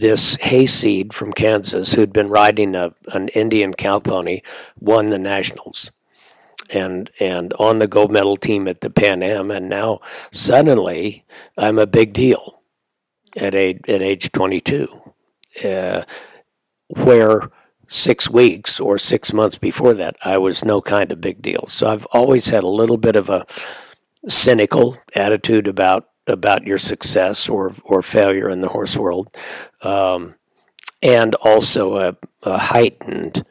this hayseed from Kansas who'd been riding a, an Indian cow pony won the nationals and and on the gold medal team at the Pan Am, and now suddenly I'm a big deal at age at age 22, uh, where six weeks or six months before that I was no kind of big deal. So I've always had a little bit of a cynical attitude about about your success or or failure in the horse world, um, and also a, a heightened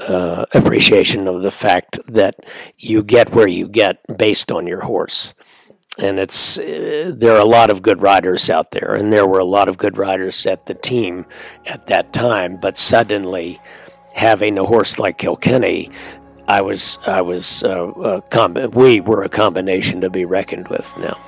uh, appreciation of the fact that you get where you get based on your horse. And it's uh, there are a lot of good riders out there, and there were a lot of good riders at the team at that time. But suddenly, having a horse like Kilkenny, I was I was uh, com- we were a combination to be reckoned with now.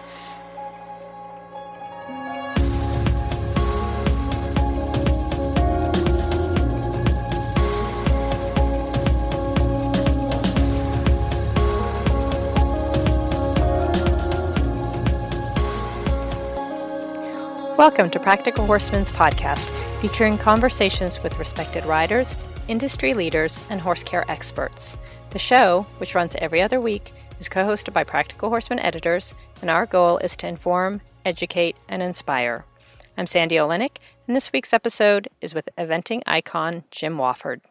Welcome to Practical Horseman's podcast, featuring conversations with respected riders, industry leaders, and horse care experts. The show, which runs every other week, is co hosted by Practical Horseman editors, and our goal is to inform, educate, and inspire. I'm Sandy Oliynyk, and this week's episode is with eventing icon Jim Wofford.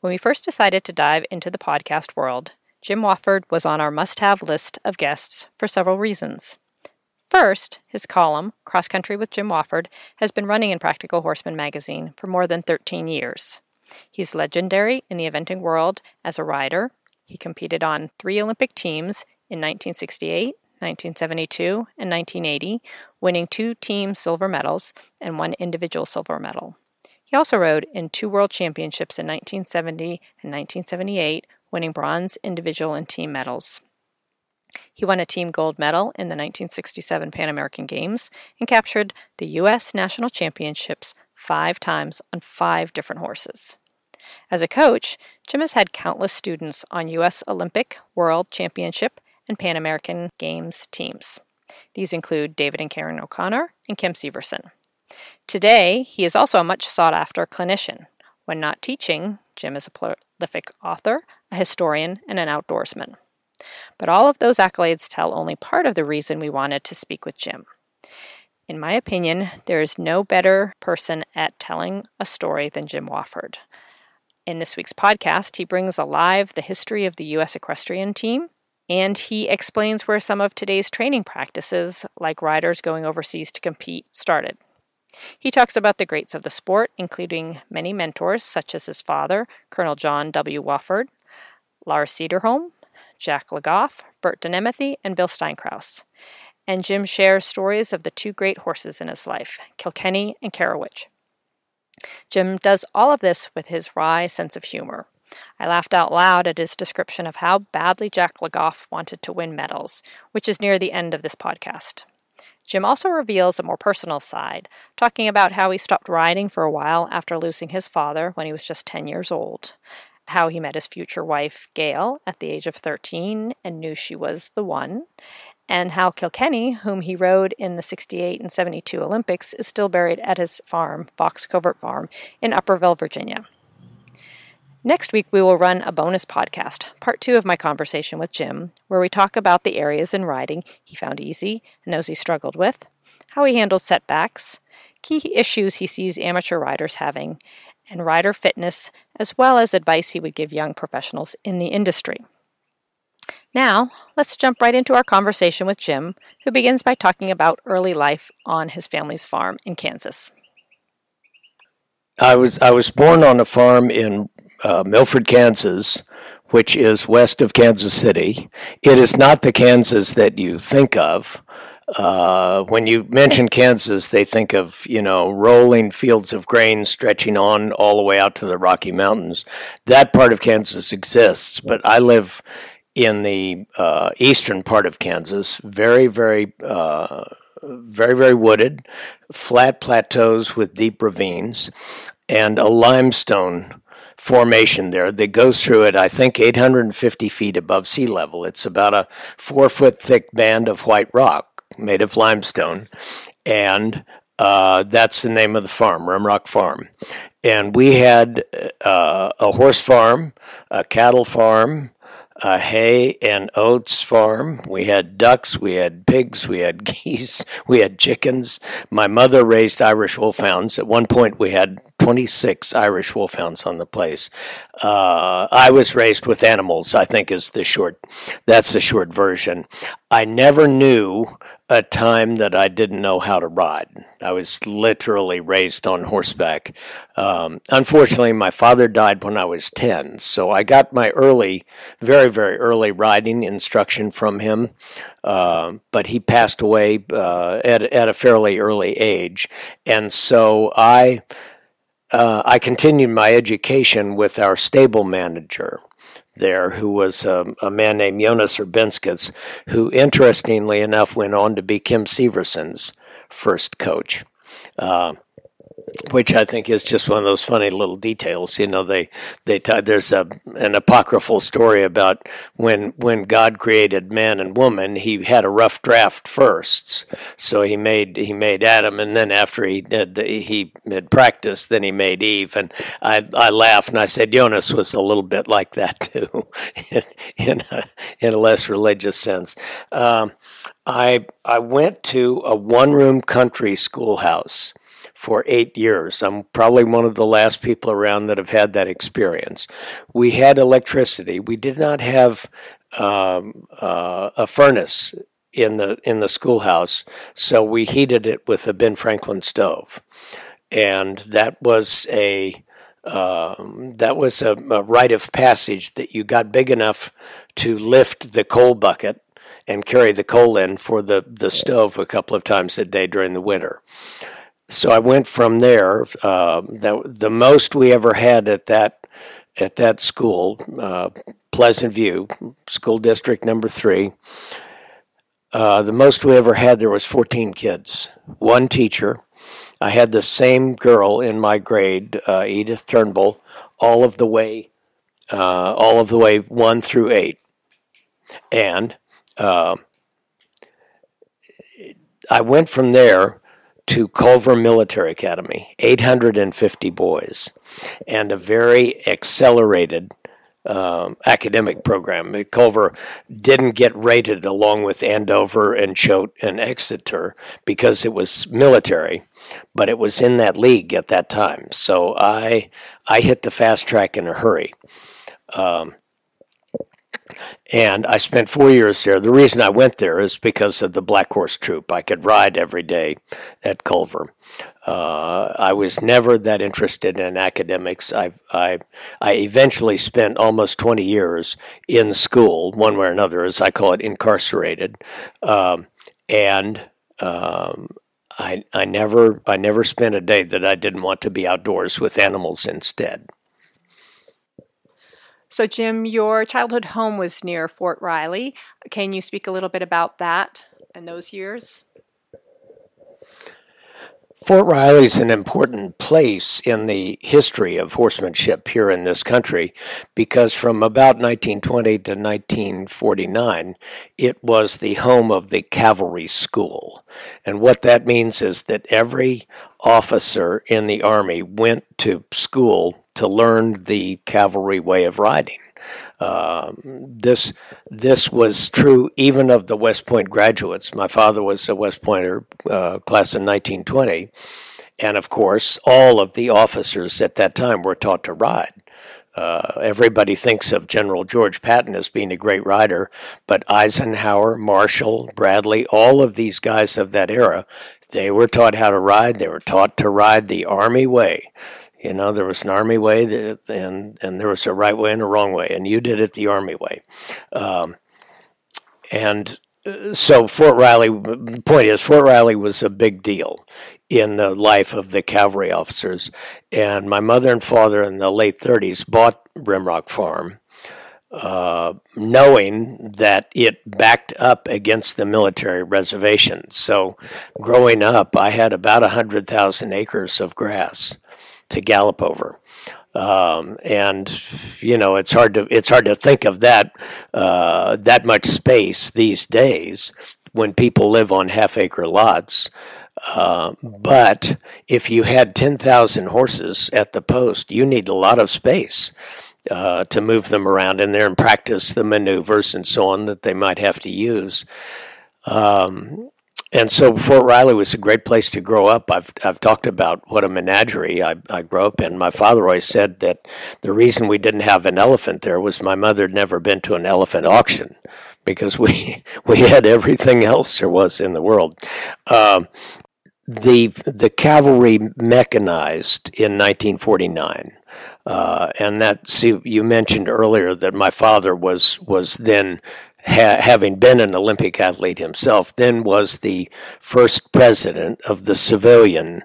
When we first decided to dive into the podcast world, Jim Wofford was on our must have list of guests for several reasons. First, his column, Cross Country with Jim Wofford, has been running in Practical Horseman magazine for more than 13 years. He's legendary in the eventing world as a rider. He competed on three Olympic teams in 1968, 1972, and 1980, winning two team silver medals and one individual silver medal. He also rode in two world championships in 1970 and 1978, winning bronze individual and team medals. He won a team gold medal in the 1967 Pan American Games and captured the U.S. National Championships five times on five different horses. As a coach, Jim has had countless students on U.S. Olympic, World Championship, and Pan American Games teams. These include David and Karen O'Connor and Kim Severson. Today, he is also a much sought after clinician. When not teaching, Jim is a prolific author, a historian, and an outdoorsman. But all of those accolades tell only part of the reason we wanted to speak with Jim. In my opinion, there is no better person at telling a story than Jim Wofford. In this week's podcast, he brings alive the history of the U.S. equestrian team, and he explains where some of today's training practices, like riders going overseas to compete, started. He talks about the greats of the sport, including many mentors such as his father, Colonel John W. Wofford, Lars Cederholm, Jack Le Goff, Bert de Némethy, and Bill Steinkraus. And Jim shares stories of the two great horses in his life, Kilkenny and Carawich. Jim does all of this with his wry sense of humor. I laughed out loud at his description of how badly Jack Le Goff wanted to win medals, which is near the end of this podcast. Jim also reveals a more personal side, talking about how he stopped riding for a while after losing his father when he was just 10 years old, how he met his future wife, Gail, at the age of 13 and knew she was the one, and how Kilkenny, whom he rode in the 68 and 72 Olympics, is still buried at his farm, Fox Covert Farm, in Upperville, Virginia. Next week, we will run a bonus podcast, part two of my conversation with Jim, where we talk about the areas in riding he found easy and those he struggled with, how he handled setbacks, key issues he sees amateur riders having, and rider fitness, as well as advice he would give young professionals in the industry. Now, let's jump right into our conversation with Jim, who begins by talking about early life on his family's farm in Kansas. I was I was born on a farm in uh, Milford, Kansas, which is west of Kansas City. It is not the Kansas that you think of. Uh, when you mention Kansas, they think of you know rolling fields of grain stretching on all the way out to the Rocky Mountains. That part of Kansas exists, but I live in the uh, eastern part of Kansas, very very uh, very very wooded, flat plateaus with deep ravines, and a limestone formation there that goes through it, I think, 850 feet above sea level. It's about a four foot thick band of white rock made of limestone, and Uh, that's the name of the farm, Rimrock Farm. And we had uh, a horse farm, a cattle farm, a hay and oats farm. We had ducks, we had pigs, we had geese, we had chickens. My mother raised Irish wolfhounds. At one point, we had 26 Irish wolfhounds on the place. Uh, I was raised with animals, I think is the short, that's the short version. I never knew a time that I didn't know how to ride. I was literally raised on horseback. Um, unfortunately, my father died when I was 10, so I got my early, very, very early riding instruction from him. Uh, but he passed away uh, at, at a fairly early age. And so I, uh, I continued my education with our stable manager there, who was a, a man named Jonas Urbinskis, who interestingly enough went on to be Kim Severson's first coach. Uh, which I think is just one of those funny little details. You know, they they there's a an apocryphal story about when when God created man and woman, he had a rough draft first. So he made he made Adam, and then after he did the, he had practiced, then he made Eve. And I I laughed and I said Jonas was a little bit like that too, in in a, in a less religious sense. Um, I I went to a one room country schoolhouse for eight years. I'm probably one of the last people around that have had that experience. We had electricity. We did not have um, uh, a furnace in the in the schoolhouse, so we heated it with a Ben Franklin stove, and that was a um, that was a, a rite of passage that you got big enough to lift the coal bucket and carry the coal in for the, the stove a couple of times a day during the winter so I went from there. Uh, the, the most we ever had at that at that school, uh, Pleasant View School District Number Three. Uh, the most we ever had there was 14 kids, one teacher. I had the same girl in my grade, uh, Edith Turnbull, all of the way, uh, all of the way one through eight, and uh, I went from there to Culver Military Academy, 850 boys, and a very accelerated um, academic program. Culver didn't get rated along with Andover and Choate and Exeter because it was military, but it was in that league at that time. So I I hit the fast track in a hurry. Um, and I spent four years there. The reason I went there is because of the Black Horse Troop. I could ride every day at Culver. Uh, I was never that interested in academics. I, I, I eventually spent almost 20 years in school, one way or another, as I call it, incarcerated. Um, and um, I, I, never, I never spent a day that I didn't want to be outdoors with animals instead. So, Jim, your childhood home was near Fort Riley. Can you speak a little bit about that and those years? Fort Riley is an important place in the history of horsemanship here in this country because from about 1920 to 1949, it was the home of the cavalry school. And what that means is that every officer in the Army went to school to learn the cavalry way of riding. Uh, this this was true even of the West Point graduates. My father was a West Pointer, uh, class in 1920, and of course, all of the officers at that time were taught to ride. Uh, everybody thinks of General George Patton as being a great rider, but Eisenhower, Marshall, Bradley, all of these guys of that era, they were taught how to ride. They were taught to ride the Army way. You know, there was an army way, that, and and there was a right way and a wrong way, and you did it the army way. Um, and uh, so Fort Riley, point is, Fort Riley was a big deal in the life of the cavalry officers. And my mother and father in the late 30s bought Rimrock Farm, uh, knowing that it backed up against the military reservation. So growing up, I had about 100,000 acres of grass to gallop over. Um, and you know it's hard to it's hard to think of that uh, that much space these days when people live on half acre lots. Uh, but if you had 10,000 horses at the post, you need a lot of space uh, to move them around in there and practice the maneuvers and so on that they might have to use. Um, and so Fort Riley was a great place to grow up. I've I've talked about what a menagerie I, I grew up in. My father always said that the reason we didn't have an elephant there was my mother had never been to an elephant auction because we we had everything else there was in the world. Um, the the cavalry mechanized in 1949. Uh, and that see you mentioned earlier that my father was was then ha- having been an Olympic athlete himself, then was the first president of the civilian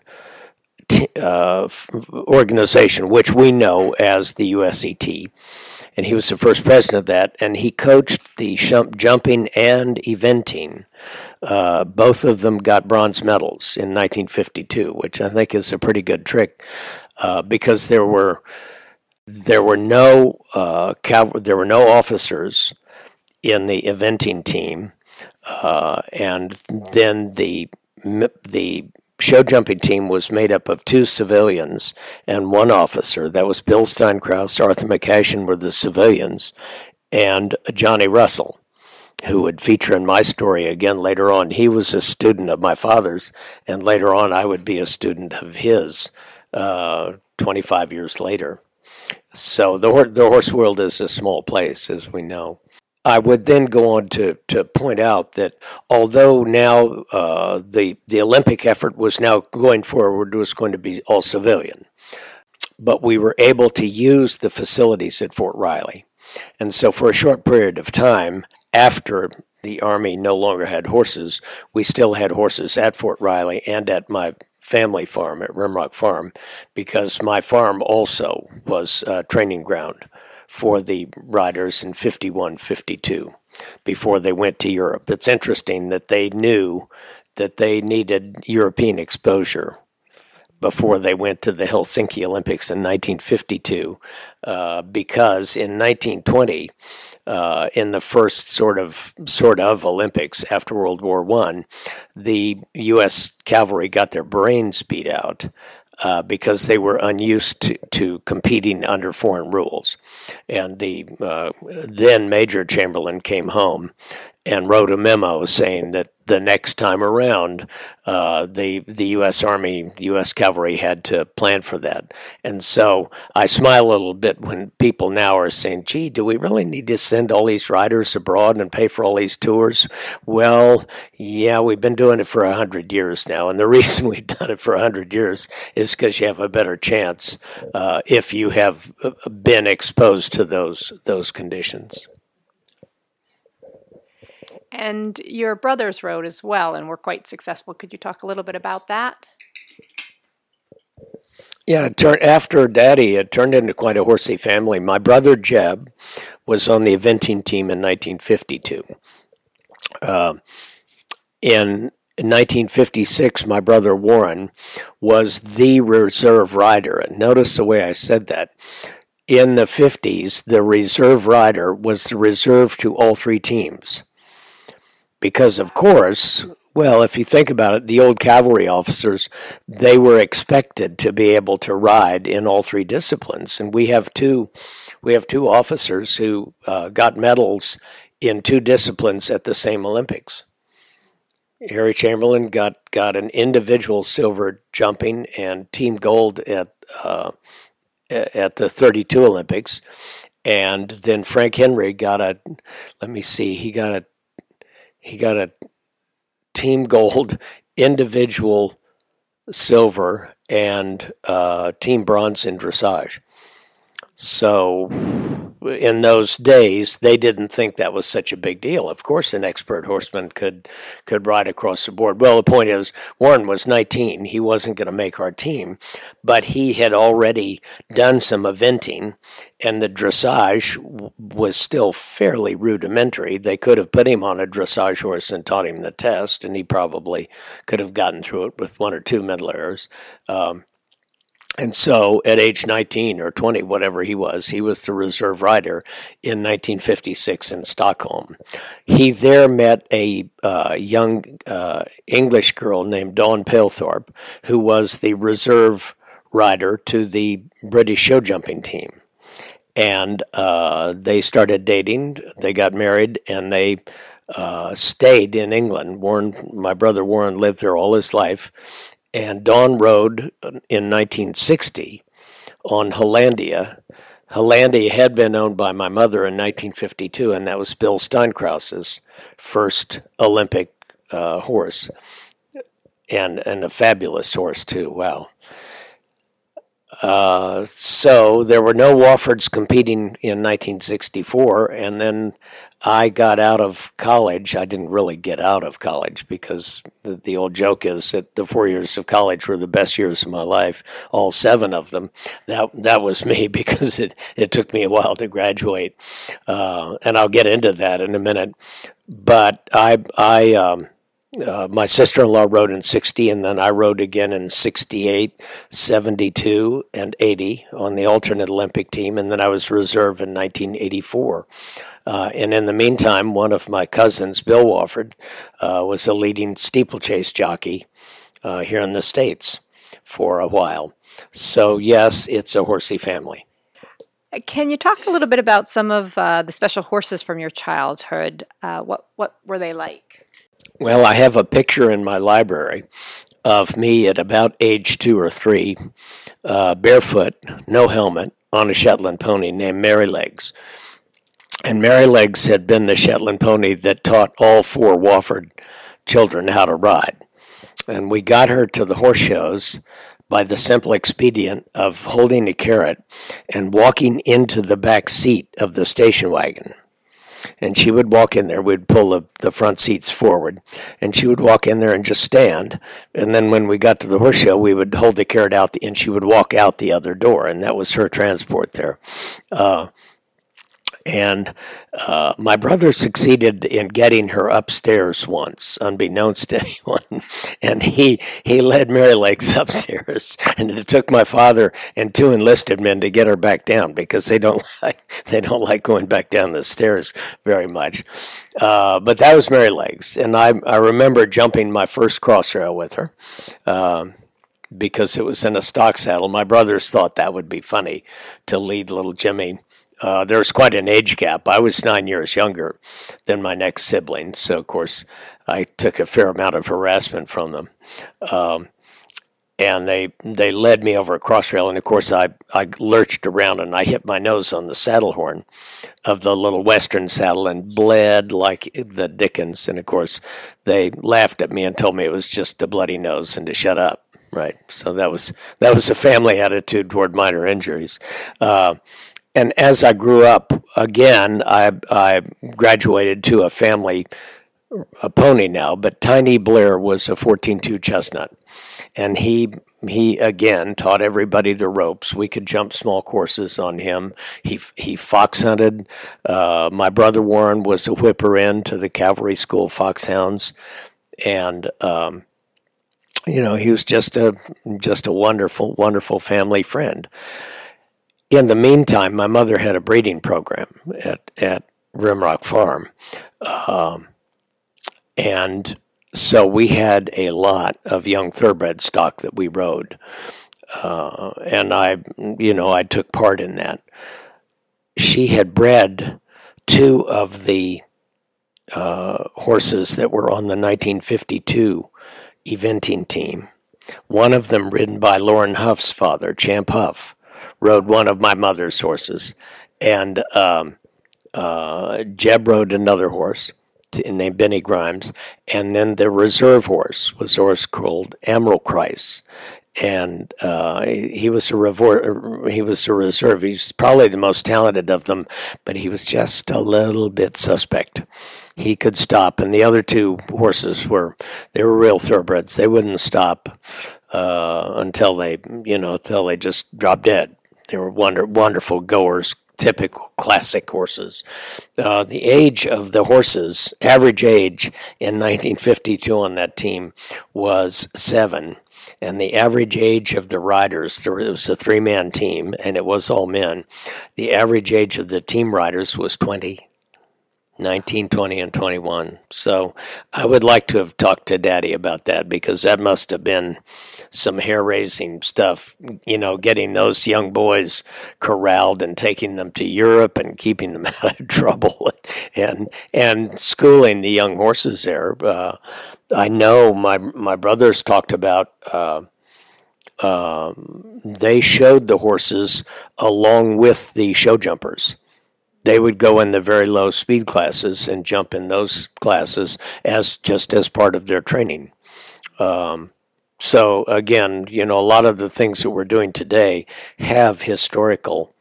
t- uh, organization, which we know as the USET. And he was the first president of that, and he coached the jump, jumping and eventing. Uh, both of them got bronze medals in 1952, which I think is a pretty good trick, uh, because there were there were no uh, cav- there were no officers in the eventing team, uh, and then the the show jumping team was made up of two civilians and one officer. That was Bill Steinkraus, Arthur McCashin were the civilians, and Johnny Russell, who would feature in my story again later on. He was a student of my father's, and later on I would be a student of his. Uh, 25 years later. So the the horse world is a small place, as we know. I would then go on to, to point out that although now uh, the the Olympic effort was now going forward was going to be all civilian, but we were able to use the facilities at Fort Riley, and so for a short period of time after the Army no longer had horses, we still had horses at Fort Riley and at my family farm at Rimrock Farm, because my farm also was a training ground for the riders in 51 52 before they went to Europe. It's interesting that they knew that they needed European exposure before they went to the Helsinki Olympics in 1952, uh, because in 1920, uh, in the first sort of sort of Olympics after World War One, the U.S. cavalry got their brains beat out uh, because they were unused to, to, competing under foreign rules. And the uh, then Major Chamberlain came home and wrote a memo saying that the next time around, uh, the the U.S. Army, U.S. Cavalry had to plan for that. And so I smile a little bit when people now are saying, "Gee, do we really need to send all these riders abroad and pay for all these tours?" Well, yeah, we've been doing it for a hundred years now, and the reason we've done it for a hundred years is because you have a better chance uh, if you have uh, been exposed to those those conditions. And your brothers rode as well and were quite successful. Could you talk a little bit about that? Yeah, after Daddy, it turned into quite a horsey family. My brother Jeb was on the eventing team in 1952. Uh, in 1956, my brother Warren was the reserve rider. And notice the way I said that. In the 50s, the reserve rider was the reserve to all three teams because of course well if you think about it the old cavalry officers they were expected to be able to ride in all three disciplines. And we have two we have two officers who uh, got medals in two disciplines at the same olympics. Harry chamberlain got got an individual silver jumping and team gold at uh, at the 32 olympics. And then frank henry got a let me see he got a he got a team gold, individual silver, and uh, team bronze in dressage. So in those days, they didn't think that was such a big deal. Of course, an expert horseman could could ride across the board. Well, the point is, Warren was 19; he wasn't going to make our team, but he had already done some eventing, and the dressage was still fairly rudimentary. They could have put him on a dressage horse and taught him the test, and he probably could have gotten through it with one or two mental errors. Um, And so at age 19 or 20, whatever he was, he was the reserve rider in 1956 in Stockholm. He there met a uh, young uh, English girl named Dawn Palethorpe, who was the reserve rider to the British show jumping team. And uh, they started dating, they got married, and they uh, stayed in England. Warren, my brother Warren, lived there all his life and Dawn rode in 1960 on Hollandia. Hollandia had been owned by my mother in 1952, and that was Bill Steinkraus's first Olympic uh, horse, and and a fabulous horse too. Wow. Uh, so there were no Woffords competing in 1964, and then I got out of college. I didn't really get out of college because the, the, old joke is that the four years of college were the best years of my life. All seven of them. That that was me because it it took me a while to graduate, uh, and I'll get into that in a minute. But I I um, uh, my sister-in-law rode in 60 and then i rode again in 68 72 and 80 on the alternate olympic team and then i was reserve in 1984 uh, and in the meantime one of my cousins bill wofford uh, was a leading steeplechase jockey uh, here in the states for a while so yes it's a horsey family can you talk a little bit about some of uh, the special horses from your childhood? what what were they like? Well, I have a picture in my library of me at about age two or three, uh, barefoot, no helmet, on a Shetland pony named Merrylegs. And Merrylegs had been the Shetland pony that taught all four Wofford children how to ride. And we got her to the horse shows by the simple expedient of holding a carrot and walking into the back seat of the station wagon and she would walk in there. We'd pull the, the front seats forward, and she would walk in there and just stand. And then when we got to the horse show, we would hold the carrot out, the, and she would walk out the other door, and that was her transport there. Uh, and uh, my brother succeeded in getting her upstairs once, unbeknownst to anyone. And he he led Merrylegs upstairs, and it took my father and two enlisted men to get her back down because they don't like they don't like going back down the stairs very much. Uh, but that was Merrylegs, and I I remember jumping my first crossrail with her. Um, because it was in a stock saddle. My brothers thought that would be funny to lead little Jimmy uh, there was quite an age gap. I was nine years younger than my next sibling, so of course I took a fair amount of harassment from them. Um, and they they led me over a crossrail, and of course I I lurched around and I hit my nose on the saddle horn of the little western saddle and bled like the Dickens. And of course they laughed at me and told me it was just a bloody nose and to shut up. Right. So that was that was a family attitude toward minor injuries. Uh, and as I grew up again, I, I graduated to a family a pony now, but Tiny Blair was a 14-2 chestnut, and he he again taught everybody the ropes. We could jump small courses on him. He he fox hunted. Uh, my brother Warren was a whipper in to the cavalry school foxhounds, and um, you know he was just a just a wonderful wonderful family friend in the meantime, my mother had a breeding program at, at Rimrock Farm. Um, and so we had a lot of young thoroughbred stock that we rode. Uh, and I, you know, I took part in that. She had bred two of the uh, horses that were on the 1952 eventing team. One of them ridden by Lauren Hough's father, Champ Hough, rode one of my mother's horses, and um, uh, Jeb rode another horse named Benny Grimes, and then the reserve horse was a horse called Emerald Kreis, and uh, he was a revor- he was a reserve. He's probably the most talented of them, but he was just a little bit suspect. He could stop, and the other two horses were they were real thoroughbreds. They wouldn't stop uh, until they you know until they just dropped dead. They were wonder, wonderful goers, typical classic horses. Uh, the age of the horses, average age in 1952 on that team was seven. and the average age of the riders, there was a three man team, and it was all men. The average age of the team riders was 20. 19, 20, and 21. So I would like to have talked to Daddy about that because that must have been some hair raising stuff, you know, getting those young boys corralled and taking them to Europe and keeping them out of trouble and and schooling the young horses there. Uh, I know my my brothers talked about. Uh, um, they showed the horses along with the show jumpers they would go in the very low speed classes and jump in those classes as just as part of their training. Um, so again, you know, a lot of the things that we're doing today have historical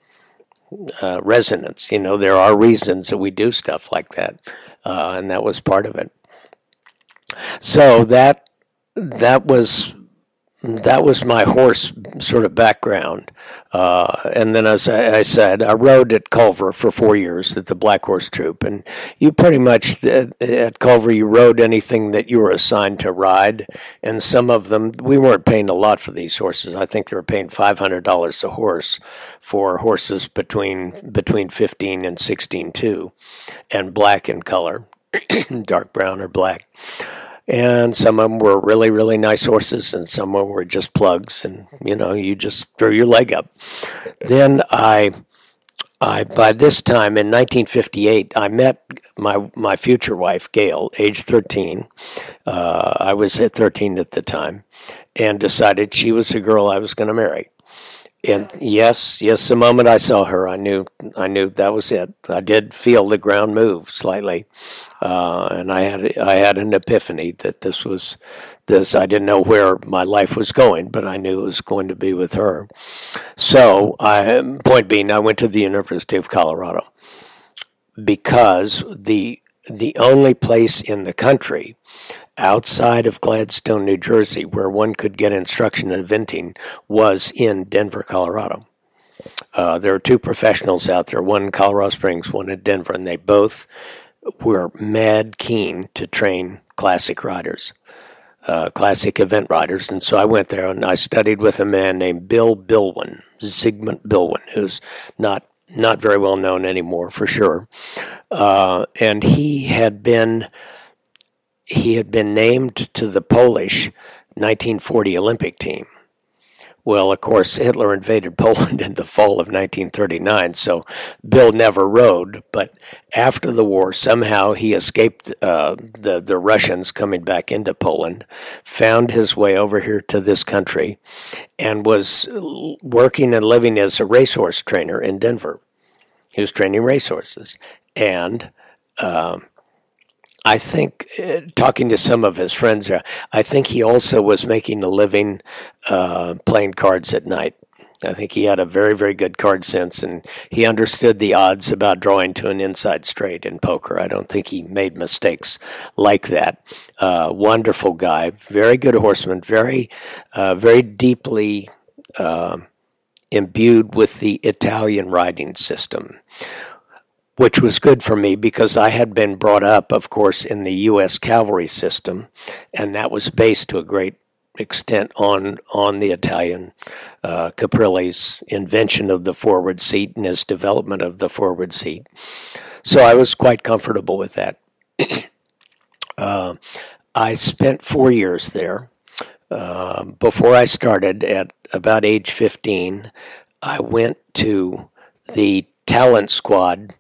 uh, resonance. You know, there are reasons that we do stuff like that, uh, and that was part of it. So that that was that was my horse sort of background. Uh, and then, as I, I, said, I rode at Culver for four years at the Black Horse Troop. And you pretty much, at Culver, you rode anything that you were assigned to ride. And some of them, we weren't paying a lot for these horses. I think they were paying $500 a horse for horses between, between 15 and 16, too, and black in color, dark brown or black and some of them were really really nice horses and some of them were just plugs and you know you just throw your leg up. Then i i by this time in 1958 i met my my future wife gail age 13 uh, i was at 13 at the time and decided she was the girl i was going to marry and yes, yes, the moment I saw her, I knew, I knew that was it. I did feel the ground move slightly, uh, and I had, I had an epiphany that this was, this. I didn't know where my life was going, but I knew it was going to be with her. So, I, point being, I went to the University of Colorado because the the only place in the country outside of Gladstone, New Jersey, where one could get instruction in eventing, was in Denver, Colorado. Uh, there are two professionals out there, one in Colorado Springs, one in Denver, and they both were mad keen to train classic riders, uh, classic event riders. And so I went there and I studied with a man named Bill Bilwin, Zygmunt Bilwin, who's not not very well known anymore for sure. Uh, and he had been he had been named to the Polish 1940 Olympic team. Well, of course, Hitler invaded Poland in the fall of 1939, so Bill never rode. But after the war, somehow he escaped uh, the the Russians coming back into Poland, found his way over here to this country, and was working and living as a racehorse trainer in Denver. He was training racehorses, and um, I think, uh, talking to some of his friends, uh, I think he also was making a living uh, playing cards at night. I think he had a very, very good card sense, and he understood the odds about drawing to an inside straight in poker. I don't think he made mistakes like that. Uh, wonderful guy, very good horseman, very, uh, very deeply uh, imbued with the Italian riding system which was good for me because I had been brought up, of course, in the U.S. cavalry system, and that was based to a great extent on on the Italian uh, Caprilli's invention of the forward seat and his development of the forward seat. So I was quite comfortable with that. uh, I spent four years there. Uh, before I started at about age 15, I went to the talent squad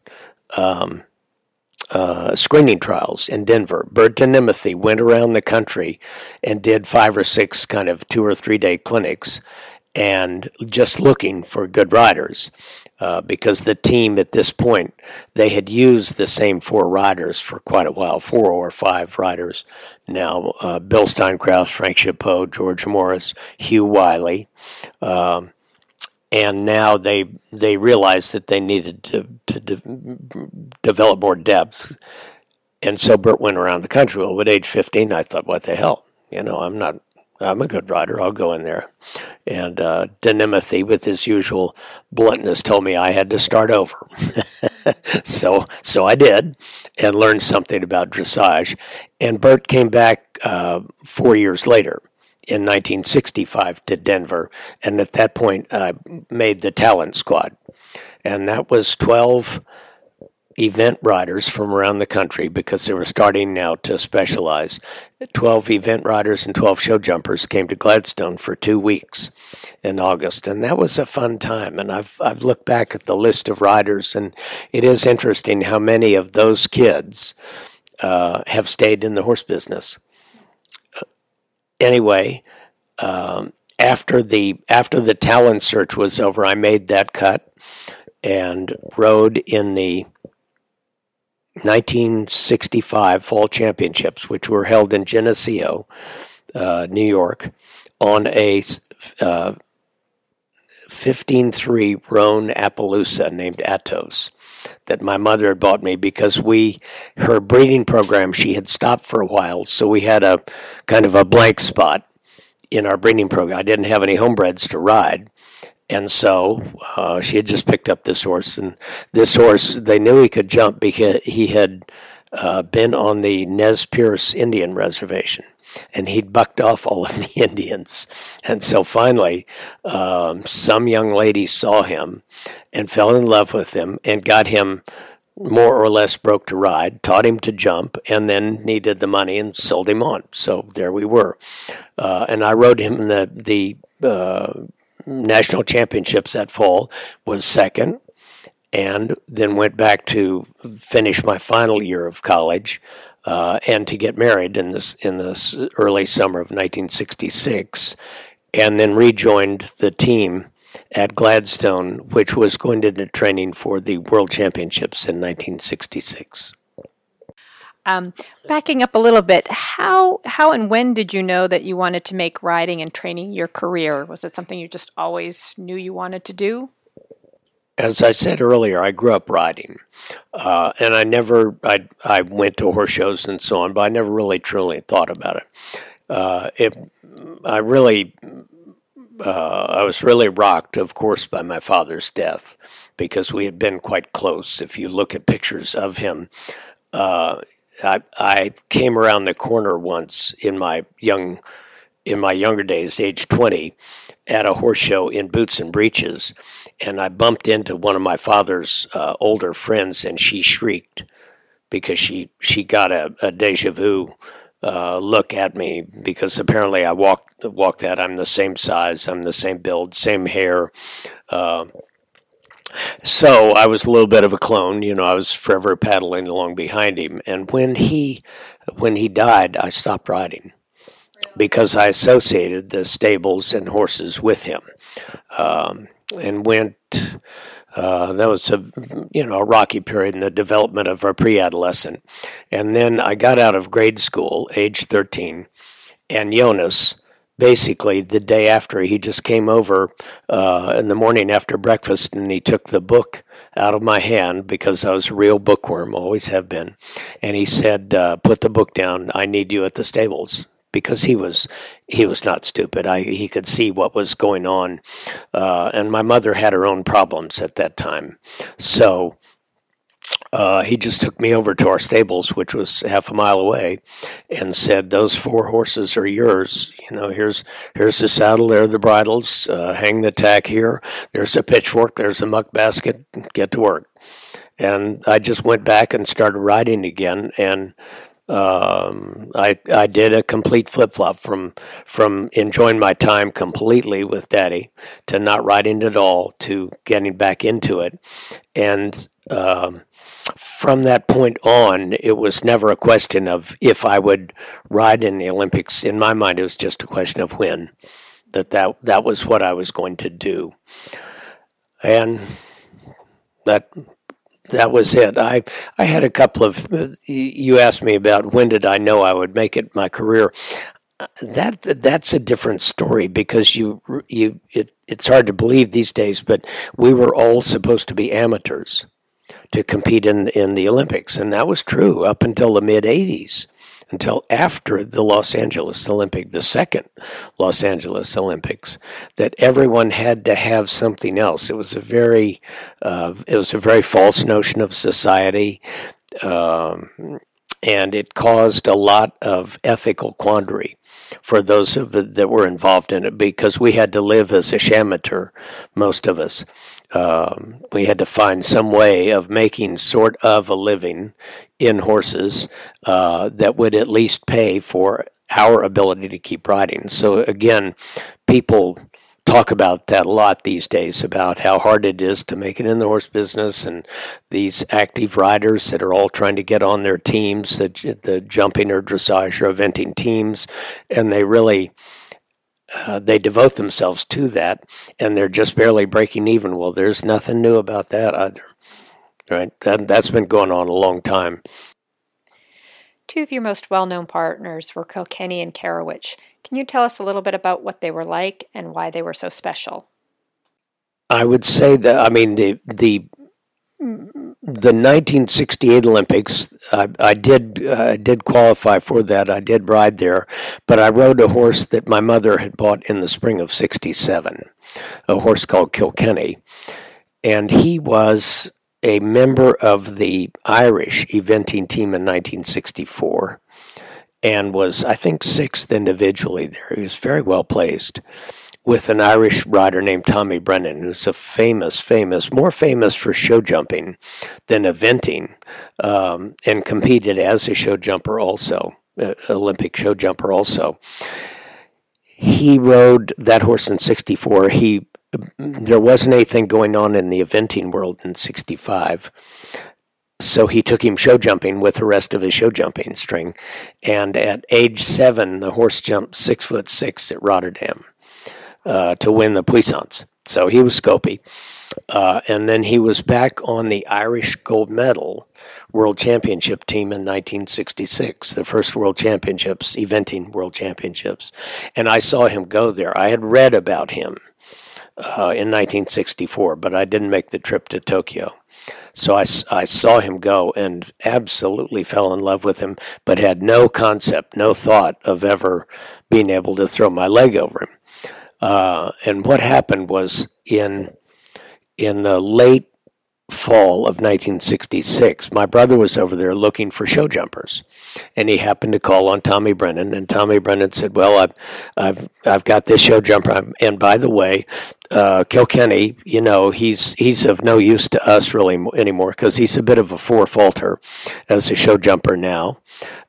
um, uh, screening trials in Denver. Bert de Némethy went around the country and did five or six kind of two or three day clinics and just looking for good riders. Uh, because the team at this point they had used the same four riders for quite a while, four or five riders now. Uh, Bill Steinkraus, Frank Chapot, George Morris, Hugh Wiley, um, and now they they realized that they needed to to de- develop more depth. And so Bert went around the country. Well, at age 15, I thought, what the hell? You know, I'm not, I'm a good rider. I'll go in there. And uh, de Némethy, with his usual bluntness, told me I had to start over. so, so I did and learned something about dressage. And Bert came back uh, four years later in 1965 to Denver, and at that point I made the talent squad, and that was 12 event riders from around the country because they were starting now to specialize. 12 event riders and 12 show jumpers came to Gladstone for two weeks in August, and that was a fun time. And I've, I've looked back at the list of riders, and it is interesting how many of those kids uh, have stayed in the horse business. Anyway, um, after the after the talent search was over, I made that cut and rode in the 1965 Fall Championships, which were held in Geneseo, uh, New York, on a uh, 15-3 roan Appaloosa named Atos that my mother had bought me because we her breeding program she had stopped for a while so we had a kind of a blank spot in our breeding program. I didn't have any homebreds to ride and so uh, she had just picked up this horse, and this horse they knew he could jump because he had uh, been on the Nez Perce Indian Reservation, and he'd bucked off all of the Indians. And so finally, um, some young lady saw him and fell in love with him and got him more or less broke to ride, taught him to jump, and then needed the money and sold him on. So there we were. Uh, and I rode him in the the uh, national championships that fall, was second, and then went back to finish my final year of college. Uh, and to get married in this in this early summer of 1966, and then rejoined the team at Gladstone, which was going into training for the World Championships in 1966. Um, backing up a little bit, how how and when did you know that you wanted to make riding and training your career? Was it something you just always knew you wanted to do? As I said earlier, I grew up riding, uh, and I never I I went to horse shows and so on, but I never really truly thought about it. Uh, it I really uh, I was really rocked, of course, by my father's death because we had been quite close. If you look at pictures of him, uh, I, I came around the corner once in my young in my younger days, age 20, at a horse show in boots and breeches, and I bumped into one of my father's uh, older friends, and she shrieked because she she got a, a deja vu uh, look at me because apparently I walked walked that I'm the same size, I'm the same build, same hair. Uh, so I was a little bit of a clone, you know. I was forever paddling along behind him, and when he when he died, I stopped riding because I associated the stables and horses with him, um, and went. Uh, that was a you know a rocky period in the development of our pre-adolescent, and then I got out of grade school, age thirteen, and Jonas, basically the day after he just came over uh, in the morning after breakfast and he took the book out of my hand because I was a real bookworm, always have been, and he said, uh, "Put the book down. I need you at the stables." Because he was he was not stupid. I he could see what was going on, uh, and my mother had her own problems at that time, so uh, he just took me over to our stables, which was half a mile away, and said, "Those four horses are yours. You know, here's here's the saddle, there are the bridles. Uh, hang the tack here. There's a pitchfork. There's a muck basket. Get to work." And I just went back and started riding again, and um, I I did a complete flip flop from from enjoying my time completely with Daddy to not riding at all to getting back into it, and um, from that point on, it was never a question of if I would ride in the Olympics. In my mind, it was just a question of when. That that that was what I was going to do, and that that was it. I I had a couple of. Uh, you asked me about when did I know I would make it my career. Uh, that that's a different story because you you it, it's hard to believe these days, but we were all supposed to be amateurs to compete in in the Olympics, and that was true up until the mid '80s, until after the Los Angeles Olympic, the second Los Angeles Olympics, that everyone had to have something else. It was a very uh, it was a very false notion of society. Um, and it caused a lot of ethical quandary for those that were involved in it because we had to live as a amateur, most of us. Um, we had to find some way of making sort of a living in horses uh, that would at least pay for our ability to keep riding. So again, people talk about that a lot these days about how hard it is to make it in the horse business and these active riders that are all trying to get on their teams, the, the jumping or dressage or eventing teams, and they really uh, they devote themselves to that and they're just barely breaking even. Well, there's nothing new about that either. Right? That, that's been going on a long time. Two of your most well known partners were Kilkenny and Carawich. Can you tell us a little bit about what they were like and why they were so special? I would say that I mean the the the 1968 Olympics, I, I did uh, did qualify for that. I did ride there, but I rode a horse that my mother had bought in the spring of '67, a horse called Kilkenny, and he was a member of the Irish eventing team in 1964 and was, I think, sixth individually there. He was very well placed with an Irish rider named Tommy Brennan, who's a famous, famous, more famous for show jumping than eventing, um, and competed as a show jumper also, uh, Olympic show jumper also. He rode that horse in 64. He there wasn't anything going on in the eventing world in 65 so he took him show jumping with the rest of his show jumping string. And at age seven, the horse jumped six foot six at Rotterdam uh, to win the Puissance. So he was scopy. Uh, and then he was back on the Irish gold medal world championship team in 1966, the first world championships, eventing world championships. And I saw him go there. I had read about him uh, in 1964, but I didn't make the trip to Tokyo. So I, I saw him go and absolutely fell in love with him, but had no concept, no thought of ever being able to throw my leg over him. Uh, and what happened was in in the late fall of 1966, my brother was over there looking for show jumpers, and he happened to call on Tommy Brennan. And Tommy Brennan said, "Well, I've I've I've got this show jumper, and by the way, uh, Kilkenny, you know, he's he's of no use to us really anymore because he's a bit of a four faulter as a show jumper now.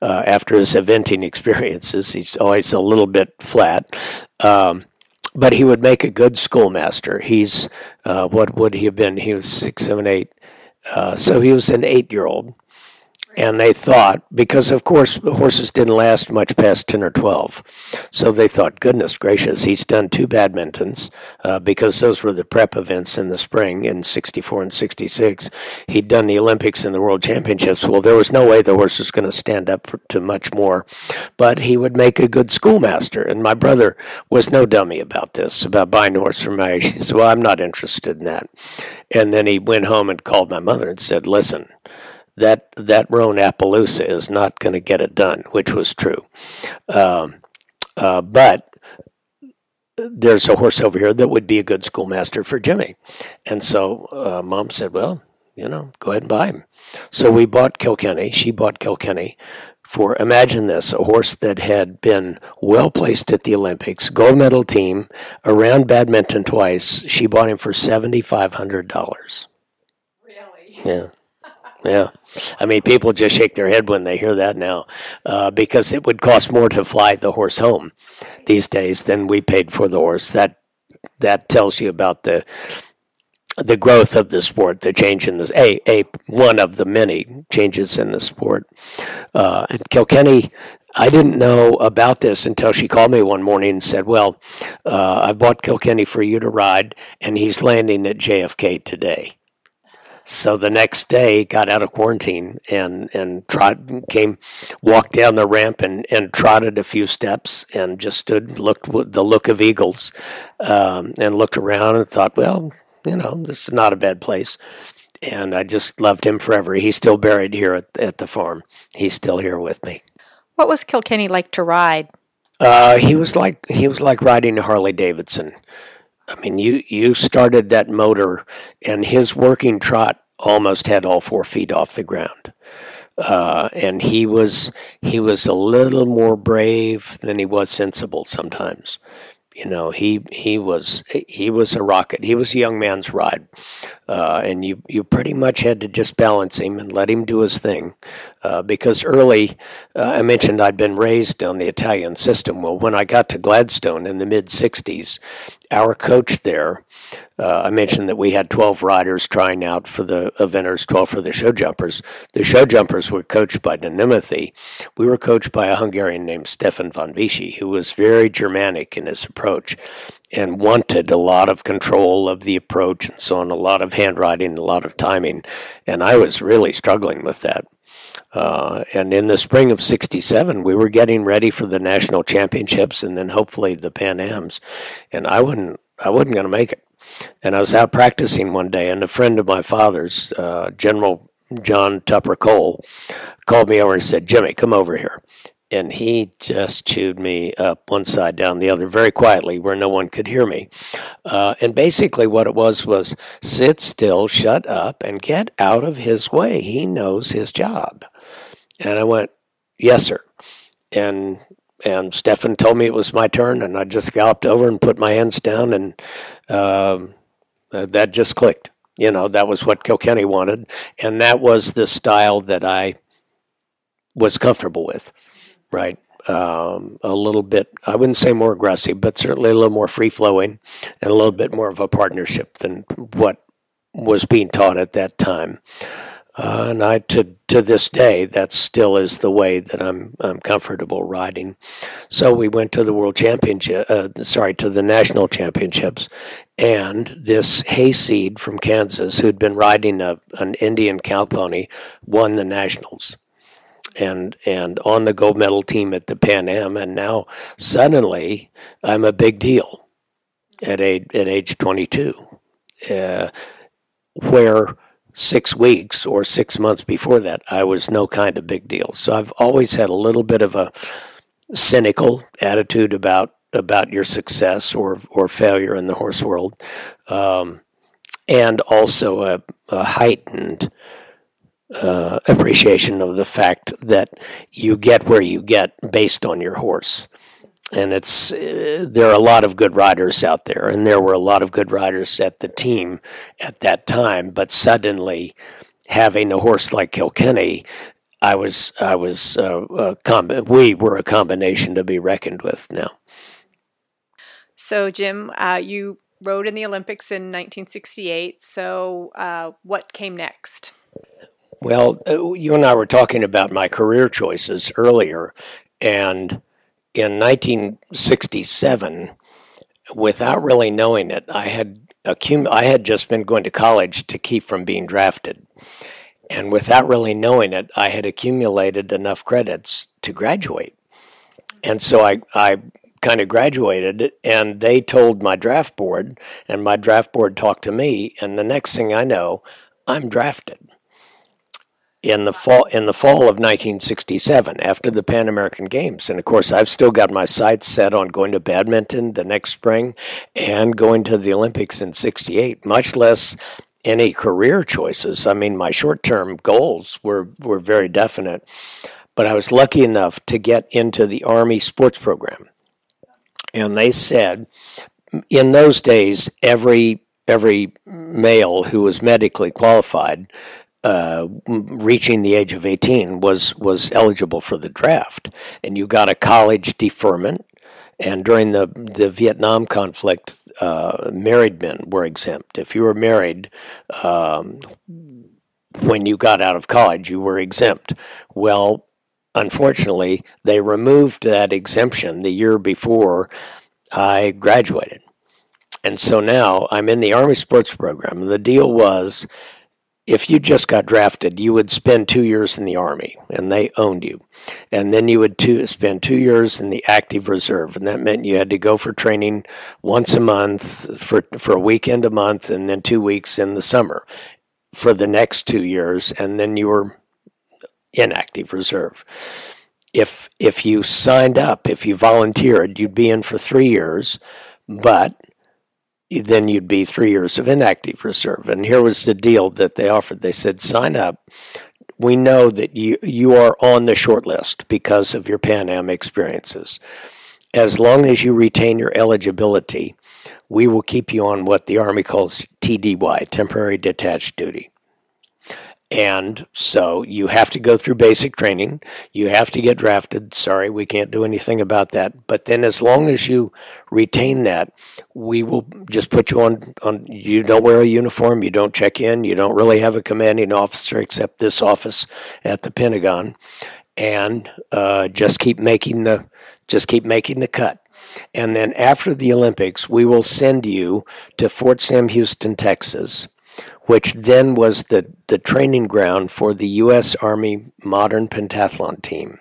Uh, after his eventing experiences, he's always a little bit flat." Um, but he would make a good schoolmaster. He's uh, what would he have been? He was six, seven, eight. Uh, so he was an eight-year-old, and they thought, because of course the horses didn't last much past 10 or 12, so they thought, goodness gracious, he's done two badmintons, uh, because those were the prep events in the spring in 64 and 66. He'd done the Olympics and the World Championships. Well, there was no way the horse was going to stand up for, to much more, but he would make a good schoolmaster. And my brother was no dummy about this, about buying a horse for my He said, well, I'm not interested in that. And then he went home and called my mother and said, listen, that that Roan Appaloosa is not going to get it done, which was true. Um, uh, but there's a horse over here that would be a good schoolmaster for Jimmy, and so uh, Mom said, "Well, you know, go ahead and buy him." So we bought Kilkenny. She bought Kilkenny for imagine this a horse that had been well placed at the Olympics, gold medal team, around badminton twice. She bought him for seventy five hundred dollars. Really? Yeah. Yeah. I mean, people just shake their head when they hear that now uh, because it would cost more to fly the horse home these days than we paid for the horse. That that tells you about the the growth of the sport, the change in this a a one of the many changes in the sport. Uh, and Kilkenny, I didn't know about this until she called me one morning and said, "Well, uh, I bought Kilkenny for you to ride, and he's landing at JFK today." So the next day, got out of quarantine and and trot came, walked down the ramp and and trotted a few steps and just stood, looked with the look of eagles, um, and looked around and thought, well, you know, this is not a bad place. And I just loved him forever. He's still buried here at, at the farm. He's still here with me. What was Kilkenny like to ride? Uh, he was like he was like riding a Harley Davidson. I mean, you you started that motor, and his working trot almost had all four feet off the ground. uh, and he was he was a little more brave than he was sensible sometimes. You know, he he was he was a rocket. He was a young man's ride, uh, and you you pretty much had to just balance him and let him do his thing, uh, because early uh, I mentioned I'd been raised on the Italian system. Well, when I got to Gladstone in the mid '60s, our coach there uh, I mentioned that we had 12 riders trying out for the eventers, 12 for the show jumpers. The show jumpers were coached by Némethy. We were coached by a Hungarian named Stefan von Visy, who was very Germanic in his approach and wanted a lot of control of the approach and so on, a lot of handwriting, a lot of timing. And I was really struggling with that. Uh, and in the spring of 67, we were getting ready for the national championships and then hopefully the Pan Ams. And I wouldn't, I wasn't going to make it. And I was out practicing one day, and a friend of my father's, uh, General John Tupper Cole, called me over and said, Jimmy, come over here. And he just chewed me up one side down the other very quietly where no one could hear me. Uh, and basically, what it was was sit still, shut up, and get out of his way. He knows his job. And I went, Yes, sir. And and Stefan told me it was my turn, and I just galloped over and put my hands down, and um, that just clicked. You know, that was what Kilkenny wanted, and that was the style that I was comfortable with, right? Um, a little bit, I wouldn't say more aggressive, but certainly a little more free flowing and a little bit more of a partnership than what was being taught at that time. Uh, and I, to to this day, that still is the way that I'm I'm comfortable riding. So we went to the world championship, uh, sorry, to the national championships, and this hayseed from Kansas, who'd been riding a, an Indian cow pony, won the nationals, and and on the gold medal team at the Pan Am, and now suddenly I'm a big deal at age at age 22, uh, where six weeks or six months before that, I was no kind of big deal. So I've always had a little bit of a cynical attitude about about your success or or failure in the horse world, um, and also a, a heightened uh, appreciation of the fact that you get where you get based on your horse and it's uh, there are a lot of good riders out there, and there were a lot of good riders at the team at that time. But suddenly, having a horse like Kilkenny, I was I was uh, we were a combination to be reckoned with now. So, Jim, uh, you rode in the Olympics in 1968. So, uh, what came next? Well, uh, you and I were talking about my career choices earlier, and in 1967, without really knowing it, I had accum- I had just been going to college to keep from being drafted. And without really knowing it, I had accumulated enough credits to graduate. And so I, I kind of graduated, and they told my draft board, and my draft board talked to me, and the next thing I know, I'm drafted in the fall in the fall of 1967 after the Pan American Games. And of course I've still got my sights set on going to badminton the next spring and going to the Olympics in 68 much less any career choices. I mean my short-term goals were were very definite but I was lucky enough to get into the army sports program. And they said in those days every every male who was medically qualified uh, reaching the age of 18 was was eligible for the draft, and you got a college deferment. And during the the Vietnam conflict, uh, married men were exempt. If you were married um, when you got out of college, you were exempt. Well, unfortunately, they removed that exemption the year before I graduated. And so now I'm in the Army sports program. The deal was if you just got drafted, you would spend two years in the Army and they owned you. And then you would two, spend two years in the active reserve. And that meant you had to go for training once a month, for, for a weekend a month, and then two weeks in the summer for the next two years. And then you were in active reserve. If, if you signed up, if you volunteered, you'd be in for three years. But then you'd be three years of inactive reserve. And here was the deal that they offered. They said, sign up we know that you you are on the short list because of your Pan Am experiences. As long as you retain your eligibility, we will keep you on what the Army calls TDY, temporary detached duty. And so you have to go through basic training. You have to get drafted. Sorry, we can't do anything about that. But then as long as you retain that, we will just put you on, on you don't wear a uniform, you don't check in, you don't really have a commanding officer except this office at the Pentagon. And uh, just keep making the just keep making the cut. And then after the Olympics, we will send you to Fort Sam Houston, Texas which then was the, the training ground for the U.S. Army Modern Pentathlon Team.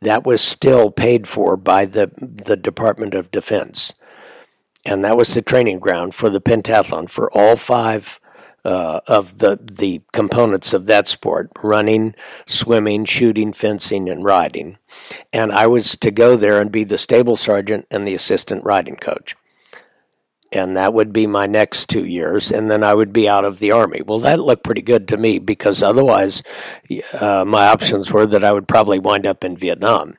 That was still paid for by the, the Department of Defense. And that was the training ground for the pentathlon for all five uh, of the, the components of that sport running, swimming, shooting, fencing, and riding. And I was to go there and be the stable sergeant and the assistant riding coach and that would be my next two years, and then I would be out of the army. Well, that looked pretty good to me because otherwise, uh, my options were that I would probably wind up in Vietnam,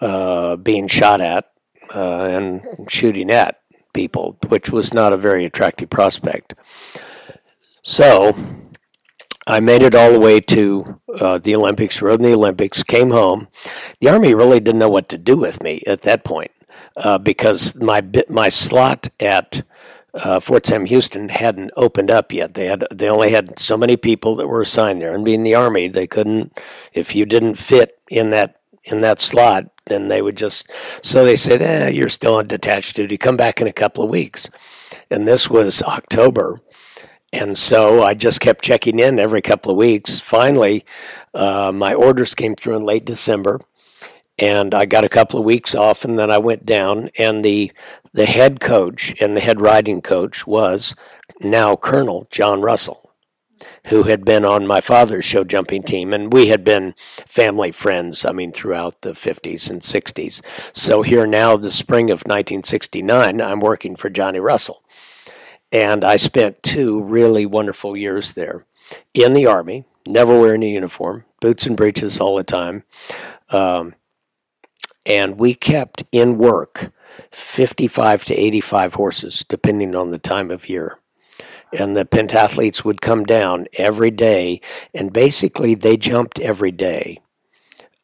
uh, being shot at uh, and shooting at people, which was not a very attractive prospect. So, I made it all the way to uh, the Olympics, rode in the Olympics, came home. The Army really didn't know what to do with me at that point uh, because my my slot at uh, Fort Sam Houston hadn't opened up yet. They had they only had so many people that were assigned there, and being the army, they couldn't. If you didn't fit in that in that slot, then they would just. So they said, "Eh, you're still on detached duty. Come back in a couple of weeks." And this was October, and so I just kept checking in every couple of weeks. Finally, uh, my orders came through in late December and I got a couple of weeks off, and then I went down, and the the head coach and the head riding coach was now Colonel John Russell, who had been on my father's show jumping team, and we had been family friends. I mean, throughout the fifties and sixties. So here now, the spring of 1969, I'm working for Johnny Russell, and I spent two really wonderful years there in the army, never wearing a uniform, boots and breeches all the time. Um, and we kept in work 55 to 85 horses, depending on the time of year. And the pentathletes would come down every day, and basically they jumped every day.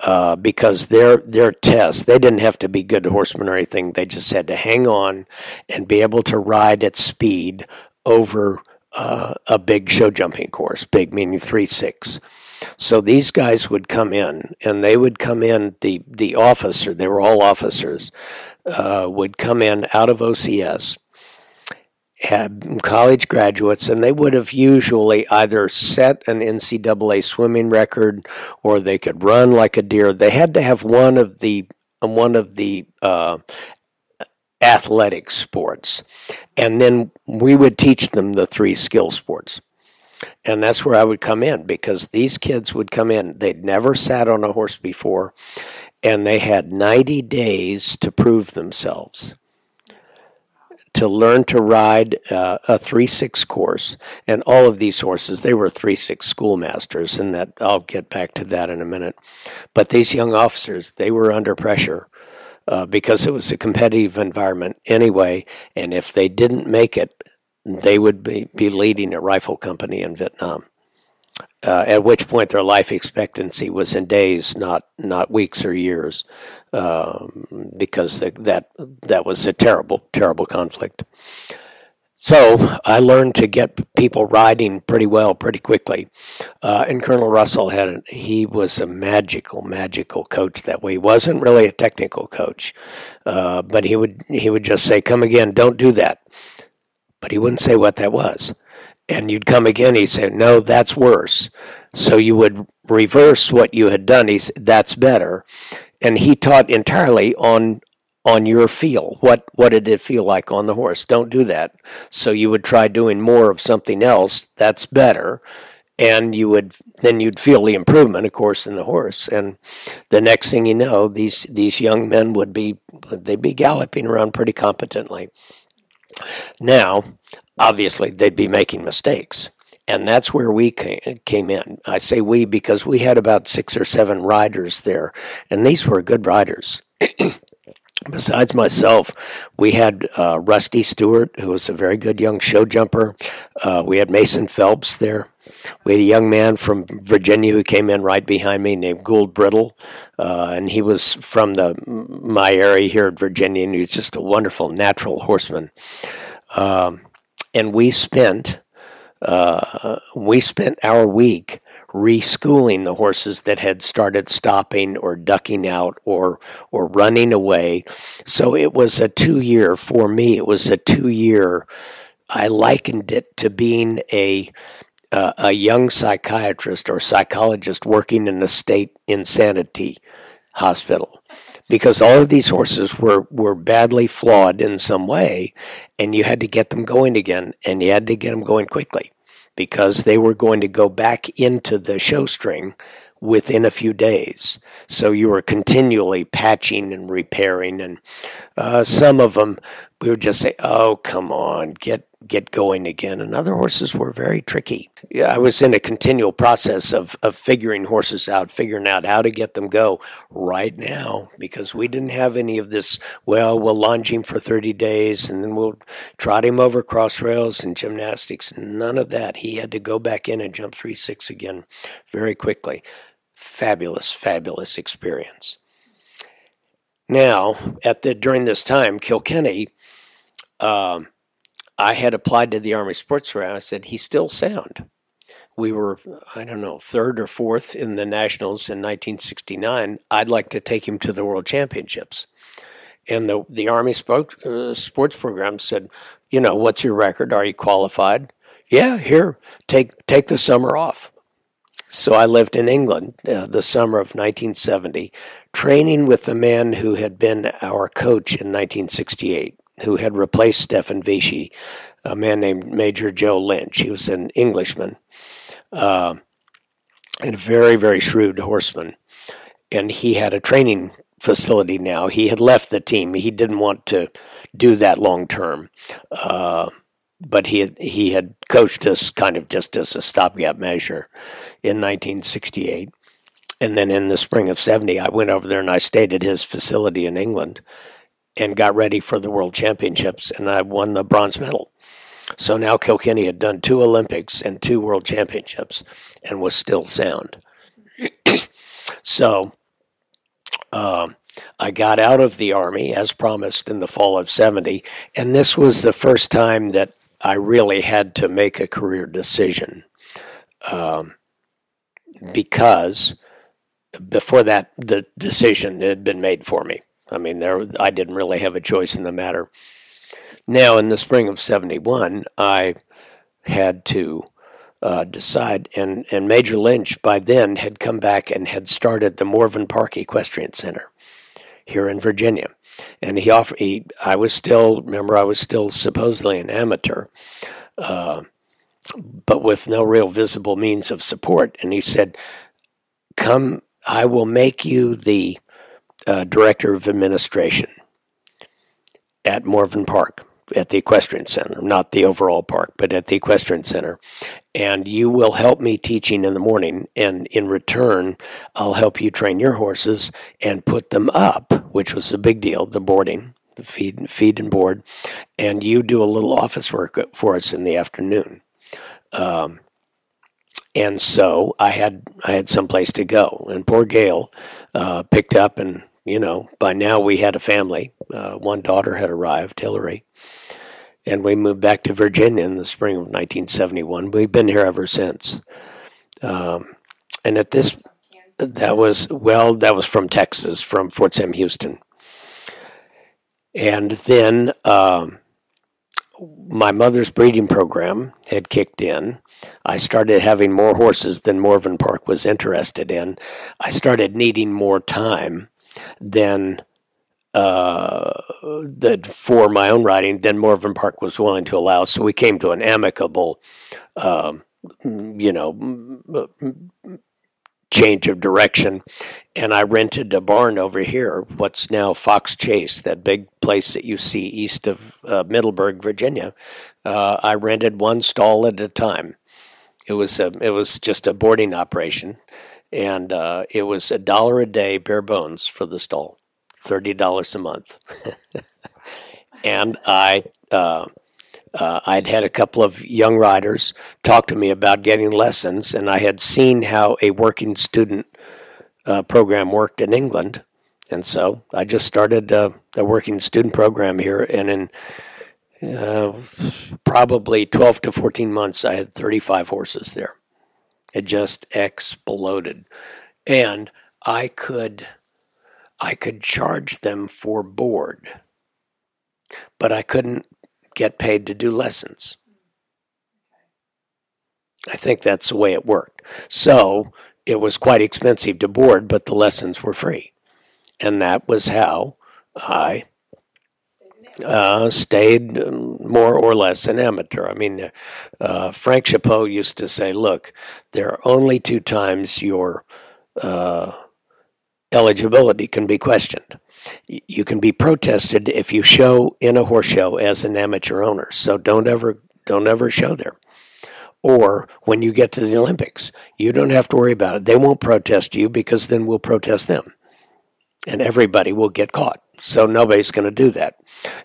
Uh, because their their tests they didn't have to be good horsemen or anything they just had to hang on and be able to ride at speed over uh, a big show jumping course big meaning three six so these guys would come in, and they would come in. the The officer, they were all officers, uh, would come in out of OCS, had college graduates, and they would have usually either set an NCAA swimming record or they could run like a deer. They had to have one of the one of the uh, athletic sports, and then we would teach them the three skill sports. And that's where I would come in because these kids would come in. They'd never sat on a horse before, and they had 90 days to prove themselves to learn to ride uh, a 3-6 course and all of these horses they were 3-6 schoolmasters and that I'll get back to that in a minute but these young officers they were under pressure uh, because it was a competitive environment anyway and if they didn't make it they would be, be leading a rifle company in Vietnam. Uh, at which point their life expectancy was in days, not not weeks or years, um, because the, that that was a terrible, terrible conflict. So I learned to get people riding pretty well, pretty quickly. Uh, and Colonel Russell had a, he was a magical, magical coach that way. He wasn't really a technical coach, uh, but he would he would just say, "Come again, don't do that." But he wouldn't say what that was. And you'd come again, he'd say, No, that's worse. So you would reverse what you had done. He's that's better. And he taught entirely on on your feel. What what did it feel like on the horse? Don't do that. So you would try doing more of something else that's better. And you would then you'd feel the improvement, of course, in the horse. And the next thing you know, these these young men would be they'd be galloping around pretty competently. Now, obviously, they'd be making mistakes. and that's where we came in. I say we because we had about six or seven riders there, and these were good riders. Besides myself, we had uh, Rusty Stewart, who was a very good young show jumper. Uh, we had Mason Phelps there. We had a young man from Virginia who came in right behind me named Gould Brittle, uh, and he was from the my area here in Virginia, and he was just a wonderful natural horseman. Um, and we spent uh, we spent our week reschooling the horses that had started stopping or ducking out or or running away. So it was a two year for me. It was a two year. I likened it to being a uh, a young psychiatrist or psychologist working in a state insanity hospital because all of these horses were, were badly flawed in some way and you had to get them going again and you had to get them going quickly because they were going to go back into the show string within a few days. So you were continually patching and repairing, and uh, some of them we would just say, "Oh, come on, get get going again. And other horses were very tricky. I was in a continual process of, of figuring horses out, figuring out how to get them go right now because we didn't have any of this, well, we'll lunge him for 30 days and then we'll trot him over cross rails and gymnastics. None of that. He had to go back in and jump 3 6 again very quickly. Fabulous, fabulous experience. Now, at the during this time, Kilkenny um, I had applied to the Army Sports Program. I said, he's still sound. We were, I don't know, third or fourth in the Nationals in 1969. I'd like to take him to the World Championships. And the, the Army sport, uh, Sports Program said, you know, what's your record? Are you qualified? Yeah, here, take, take the summer off. So I lived in England uh, the summer of 1970, training with the man who had been our coach in 1968 who had replaced Stefan Visy, a man named Major Joe Lynch. He was an Englishman uh, and a very, very shrewd horseman. And he had a training facility now. He had left the team. He didn't want to do that long term. Uh, but he had, he had coached us kind of just as a stopgap measure in 1968. And then in the spring of 70, I went over there and I stayed at his facility in England and got ready for the World Championships, and I won the bronze medal. So now Kilkenny had done two Olympics and two World Championships and was still sound. so um, I got out of the Army as promised in the fall of 70, and this was the first time that I really had to make a career decision. Um, because before that, the decision had been made for me. I mean, there I didn't really have a choice in the matter. Now, in the spring of '71, I had to uh, decide, and and Major Lynch by then had come back and had started the Morven Park Equestrian Center here in Virginia, and he offered. He, I was still remember I was still supposedly an amateur. Uh, but with no real visible means of support. And he said, Come, I will make you the uh, director of administration at Morven Park at the Equestrian Center, not the overall park, but at the Equestrian Center. And you will help me teaching in the morning. And in return, I'll help you train your horses and put them up, which was a big deal, the boarding, the feed, feed and board. And you do a little office work for us in the afternoon. Um, and so I had I had some place to go, and poor Gail uh, picked up and you know, by now we had a family. Uh, one daughter had arrived, Hillary, and we moved back to Virginia in the spring of 1971. We've been here ever since. Um, and at this, that was well, that was from Texas, from Fort Sam Houston. And then um, my mother's breeding program had kicked in. I started having more horses than Morven Park was interested in. I started needing more time than uh, that for my own riding than Morven Park was willing to allow. So we came to an amicable, um, you know, change of direction. And I rented a barn over here, what's now Fox Chase, that big place that you see east of uh, Middleburg, Virginia. Uh, I rented one stall at a time. It was a, it was just a boarding operation, and uh, it was a dollar a day, bare bones, for the stall, thirty dollars a month. and I uh, uh, I'd had a couple of young riders talk to me about getting lessons, and I had seen how a working student uh, program worked in England, and so I just started uh, a working student program here, and in uh, probably 12 to 14 months, I had 35 horses there. It just exploded, and I could I could charge them for board, but I couldn't get paid to do lessons. I think that's the way it worked. So it was quite expensive to board, but the lessons were free. And that was how I uh, stayed more or less an amateur. I mean, uh, Frank Chapot used to say, look, there are only two times your uh, eligibility can be questioned. You can be protested if you show in a horse show as an amateur owner. So don't ever don't ever show there. Or when you get to the Olympics, you don't have to worry about it. They won't protest you because then we'll protest them. And everybody will get caught. So nobody's going to do that.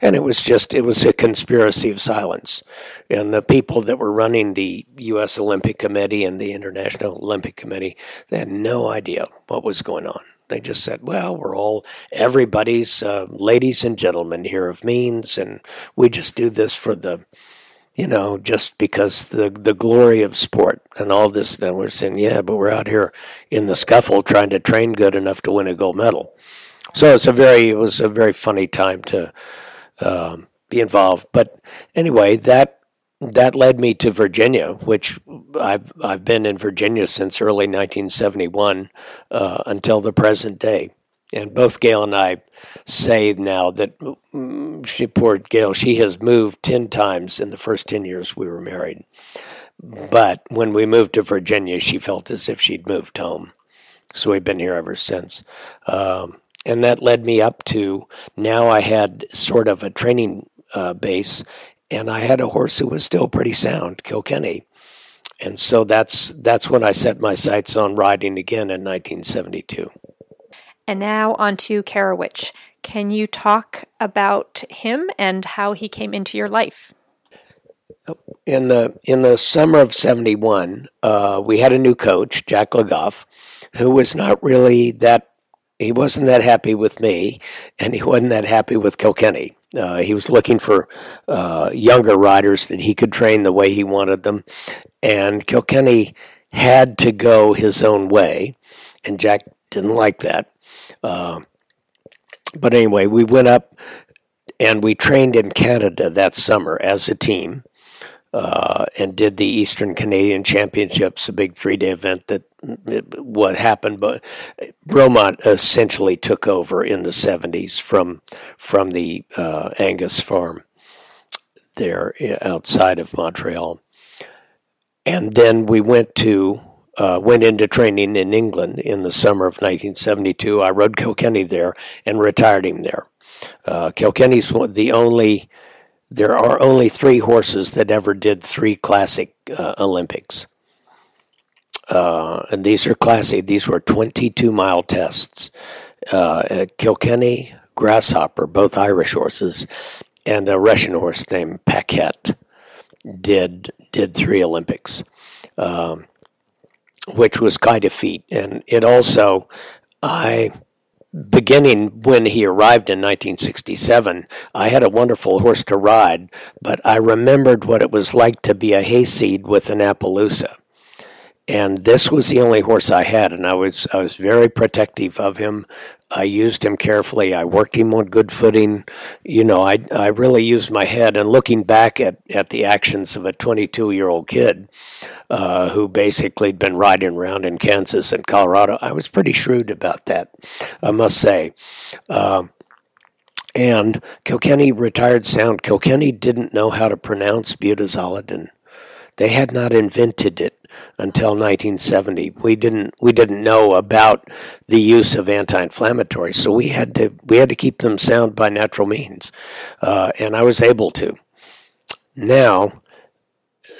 And it was just, it was a conspiracy of silence. And the people that were running the U.S. Olympic Committee and the International Olympic Committee, they had no idea what was going on. They just said, well, we're all everybody's uh, ladies and gentlemen here of means, and we just do this for the, you know, just because the the glory of sport and all this. And we're saying, yeah, but we're out here in the scuffle trying to train good enough to win a gold medal. So it's a very it was a very funny time to um, be involved. But anyway, that that led me to Virginia, which I've I've been in Virginia since early 1971 uh, until the present day. And both Gail and I say now that mm, she, poor Gail, she has moved 10 times in the first 10 years we were married. But when we moved to Virginia, she felt as if she'd moved home. So we've been here ever since. Um, and that led me up to now I had sort of a training uh, base and I had a horse who was still pretty sound, Kilkenny. And so that's that's when I set my sights on riding again in 1972. And now on to Carawich. Can you talk about him and how he came into your life? In the in the summer of '71, uh, we had a new coach, Jack Le Goff, who was not really that. He wasn't that happy with me, and he wasn't that happy with Kilkenny. Uh, he was looking for uh, younger riders that he could train the way he wanted them. And Kilkenny had to go his own way, and Jack didn't like that. Uh, but anyway, we went up and we trained in Canada that summer as a team uh, and did the Eastern Canadian Championships, a big three day event that what happened. But Bromont essentially took over in the 70s from, from the uh, Angus farm there outside of Montreal. And then we went to uh, went into training in England in the summer of 1972. I rode Kilkenny there and retired him there. Uh, Kilkenny's the only there are only three horses that ever did three classic uh, Olympics. Uh, and these are classic. These were 22 mile tests. Uh, Kilkenny, Grasshopper, both Irish horses, and a Russian horse named Paquette did did three Olympics, um, which was quite a feat. And it also, I beginning when he arrived in 1967, I had a wonderful horse to ride, but I remembered what it was like to be a hayseed with an Appaloosa. And this was the only horse I had, and I was I was very protective of him. I used him carefully. I worked him on good footing. You know, I I really used my head. And looking back at, at the actions of a 22 year old kid, uh, who basically had been riding around in Kansas and Colorado. I was pretty shrewd about that, I must say. Um, and Kilkenny retired sound. Kilkenny didn't know how to pronounce butazolidin. They had not invented it until 1970. We didn't we didn't know about the use of anti-inflammatories, so we had to we had to keep them sound by natural means, uh, and I was able to. Now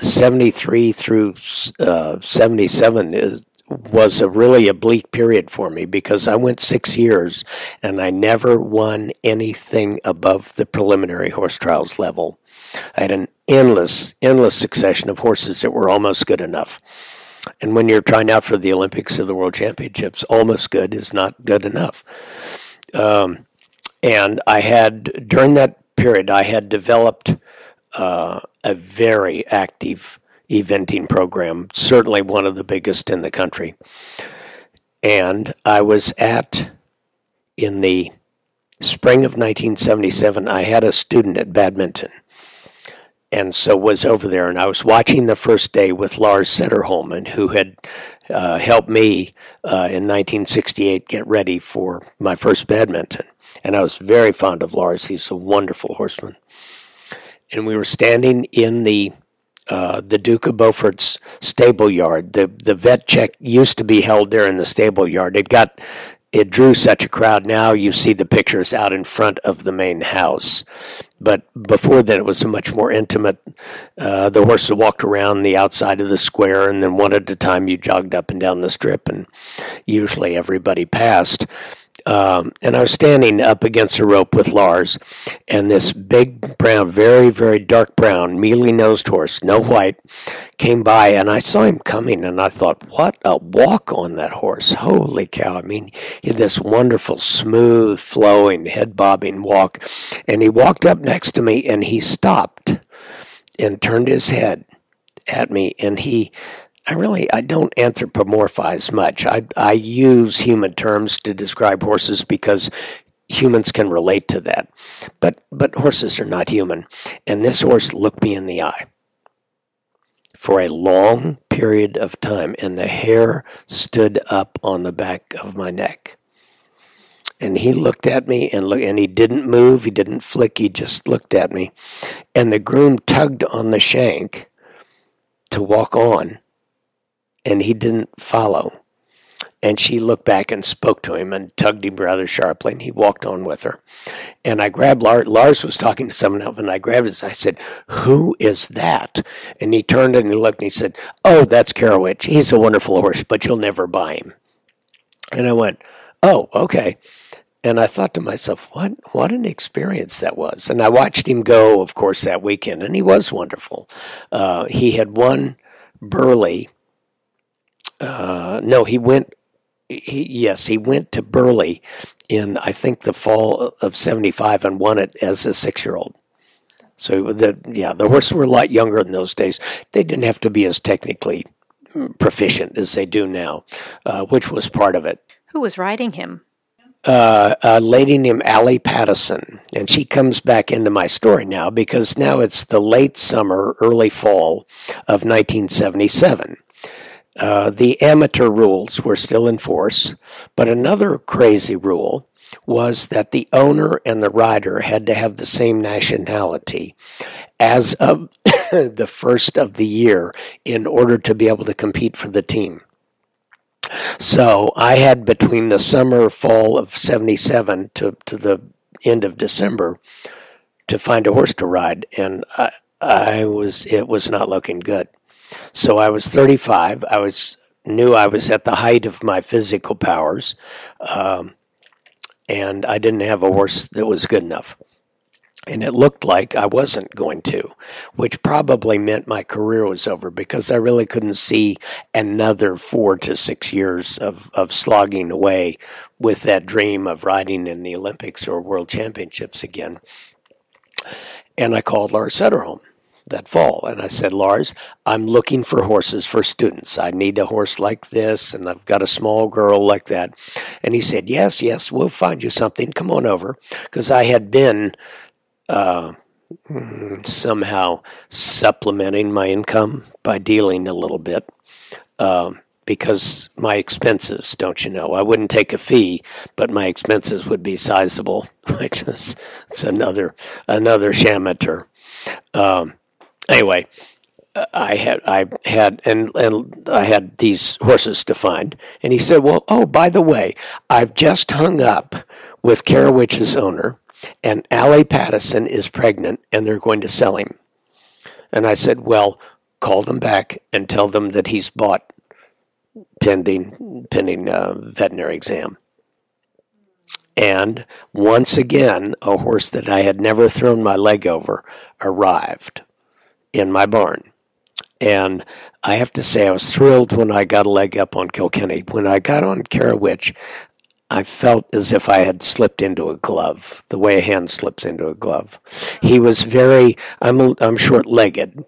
73 through uh, 77 is, was a really a bleak period for me because I went six years and I never won anything above the preliminary horse trials level. I had an endless, endless succession of horses that were almost good enough. And when you're trying out for the Olympics or the World Championships, almost good is not good enough. Um, and I had, during that period, I had developed uh, a very active eventing program, certainly one of the biggest in the country. And I was at, in the spring of 1977, I had a student at badminton. And so was over there, and I was watching the first day with Lars Sederholm, who had uh, helped me uh, in 1968 get ready for my first badminton. And I was very fond of Lars. He's a wonderful horseman. And we were standing in the uh, the Duke of Beaufort's stable yard. The the vet check used to be held there in the stable yard. It got it drew such a crowd. Now you see the pictures out in front of the main house, but before then it was a much more intimate. Uh, the horses walked around the outside of the square, and then one at a time you jogged up and down the strip, and usually everybody passed. Um, and I was standing up against a rope with Lars, and this big brown, very, very dark brown, mealy nosed horse, no white, came by, and I saw him coming, and I thought, what a walk on that horse! Holy cow! I mean, he had this wonderful, smooth, flowing, head bobbing walk, and he walked up next to me, and he stopped and turned his head at me, and he I really I don't anthropomorphize much. I I use human terms to describe horses because humans can relate to that. But but horses are not human. And this horse looked me in the eye for a long period of time and the hair stood up on the back of my neck. And he looked at me and look and he didn't move, he didn't flick, he just looked at me. And the groom tugged on the shank to walk on and he didn't follow. And she looked back and spoke to him and tugged him rather sharply, and he walked on with her. And I grabbed Lars. Lars was talking to someone else, and I grabbed his. I said, "Who is that?" And he turned and he looked and he said, "Oh, that's Carawich. He's a wonderful horse, but you'll never buy him." And I went, "Oh, okay." And I thought to myself, what what an experience that was. And I watched him go, of course, that weekend, and he was wonderful. Uh, he had won Burghley uh, no, he went. He, yes, he went to Burghley in I think the fall of '75 and won it as a six-year-old. So the yeah, the horses were a lot younger in those days. They didn't have to be as technically proficient as they do now, uh, which was part of it. Who was riding him? Uh, a lady named Aly Pattinson, and she comes back into my story now because now it's the late summer, early fall of 1977. Uh, the amateur rules were still in force, but another crazy rule was that the owner and the rider had to have the same nationality as of the first of the year in order to be able to compete for the team. So I had between the summer, fall of 77 to, to the end of December to find a horse to ride, and I, I was it was not looking good. So I was 35. I was knew I was at the height of my physical powers, um, and I didn't have a horse that was good enough. And it looked like I wasn't going to, which probably meant my career was over because I really couldn't see another four to six years of, of slogging away with that dream of riding in the Olympics or World Championships again. And I called Lars Sederholm that fall. And I said, Lars, I'm looking for horses for students. I need a horse like this, and I've got a small girl like that. And he said, Yes, yes, we'll find you something. Come on over. Because I had been uh, somehow supplementing my income by dealing a little bit. Um, because my expenses, don't you know, I wouldn't take a fee, but my expenses would be sizable, which is it's another another shamateur. Um, anyway, I had I had and and I had these horses to find, and he said, "Well, oh, by the way, I've just hung up with Carawich's owner, and Aly Pattinson is pregnant, and they're going to sell him." And I said, "Well, call them back and tell them that he's bought pending pending uh, veterinary exam. And once again, a horse that I had never thrown my leg over arrived in my barn. And I have to say, I was thrilled when I got a leg up on Kilkenny. When I got on Carawich, I felt as if I had slipped into a glove, the way a hand slips into a glove. He was very, I'm, I'm short legged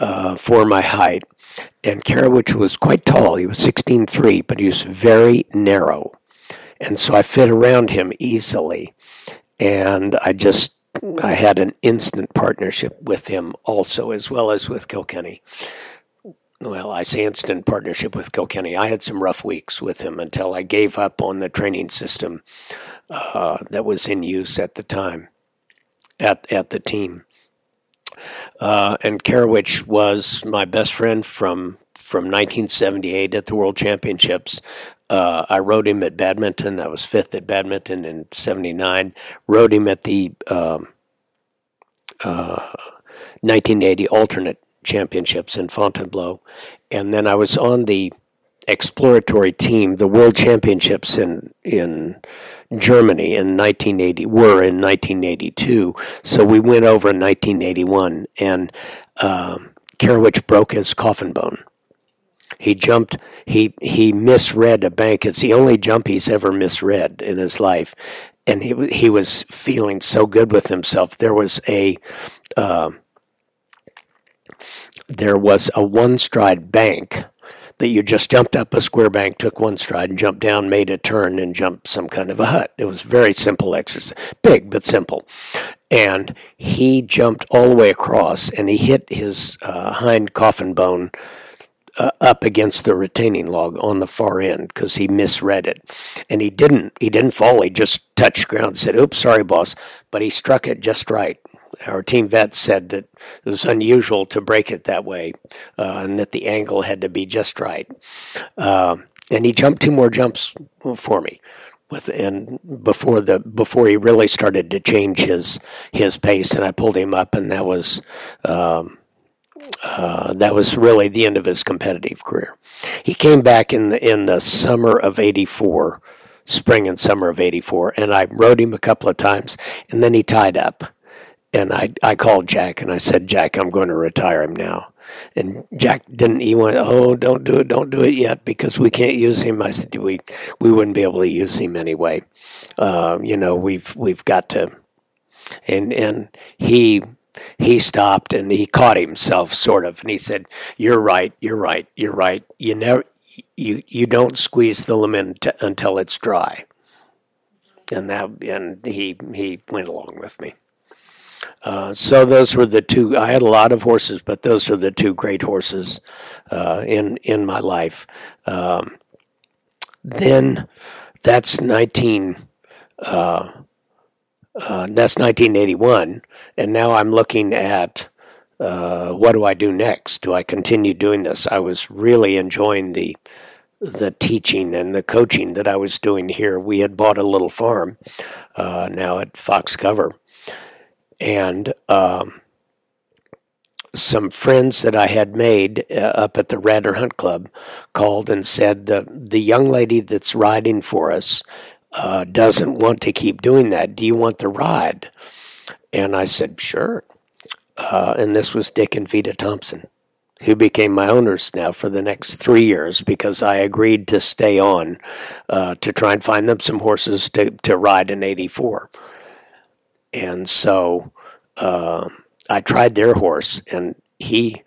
uh, for my height, and Carawich was quite tall. He was 16'3, but he was very narrow. And so I fit around him easily. And I just, I had an instant partnership with him also, as well as with Kilkenny. Well, I say instant partnership with Kilkenny. I had some rough weeks with him until I gave up on the training system uh, that was in use at the time at, at the team. Uh, and Carawich was my best friend from from 1978 at the World Championships. Uh, I rode him at Badminton. I was fifth at Badminton in '79. Rode him at the um, uh, 1980 alternate championships in Fontainebleau, and then I was on the exploratory team. The World Championships in in Germany in 1980 were in 1982, so we went over in 1981, and uh, broke his coffin bone. He jumped. He he misread a bank. It's the only jump he's ever misread in his life, and he he was feeling so good with himself. There was a uh, there was a one stride bank that you just jumped up a square bank, took one stride, and jumped down, made a turn, and jumped some kind of a hut. It was very simple exercise, big but simple. And he jumped all the way across, and he hit his uh, hind coffin bone uh, up against the retaining log on the far end because he misread it, and he didn't. He didn't fall. He just touched ground. Said, "Oops, sorry, boss," but he struck it just right. Our team vet said that it was unusual to break it that way, uh, and that the angle had to be just right. Uh, and he jumped two more jumps for me with and before the before he really started to change his his pace and I pulled him up and that was um, uh, that was really the end of his competitive career. He came back in the in the summer of '84, spring and summer of '84, and I rode him a couple of times, and then he tied up, and I I called Jack and I said, Jack, I'm going to retire him now. And Jack didn't. He went, "Oh, don't do it, don't do it yet, because we can't use him." I said, "We we wouldn't be able to use him anyway. Uh, you know, we've we've got to." And and he he stopped and he caught himself sort of and he said you're right you're right you're right. You never you you don't squeeze the lemon t- until it's dry. And that and he he went along with me. Uh, so those were the two i had a lot of horses but those are the two great horses uh, in in my life. Um, then that's 19 uh, uh, that's 1981, and now I'm looking at uh, what do I do next? Do I continue doing this? I was really enjoying the the teaching and the coaching that I was doing here. We had bought a little farm uh, now at Fox Cover, and um, some friends that I had made uh, up at the Radnor Hunt Club called and said the the young lady that's riding for us uh, doesn't want to keep doing that. Do you want the ride? And I said, sure. Uh, and this was Dick and Vita Thompson, who became my owners now for the next three years because I agreed to stay on uh, to try and find them some horses to, to ride in 84. And so uh, I tried their horse, and he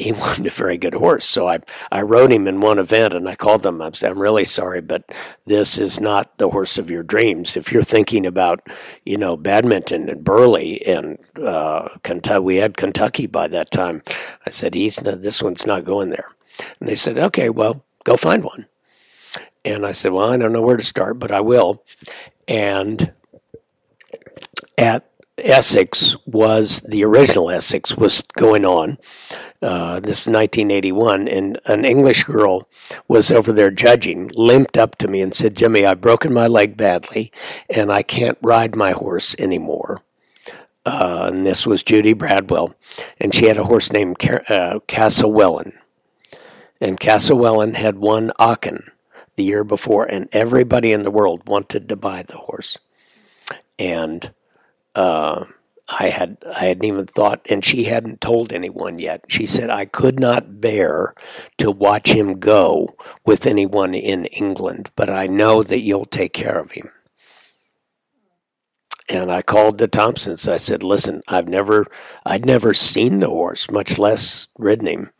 he wasn't a very good horse. So I, I rode him in one event and I called them. I said, I'm really sorry, but this is not the horse of your dreams. If you're thinking about, you know, Badminton and Burghley and uh, Kentucky, we had Kentucky by that time. I said, he's not, this one's not going there. And they said, okay, well, go find one. And I said, well, I don't know where to start, but I will. And at Essex was the original Essex was going on. Uh, this 1981, and an English girl was over there judging, limped up to me and said, Jimmy, I've broken my leg badly, and I can't ride my horse anymore. uh, and this was Judy Bradwell, and she had a horse named uh, Castlewellan. And Castlewellan had won Aachen the year before, and everybody in the world wanted to buy the horse. And uh, I had I hadn't even thought, and she hadn't told anyone yet. She said I could not bear to watch him go with anyone in England, but I know that you'll take care of him. And I called the Thompsons. I said, "Listen, I've never, I'd never seen the horse, much less ridden him."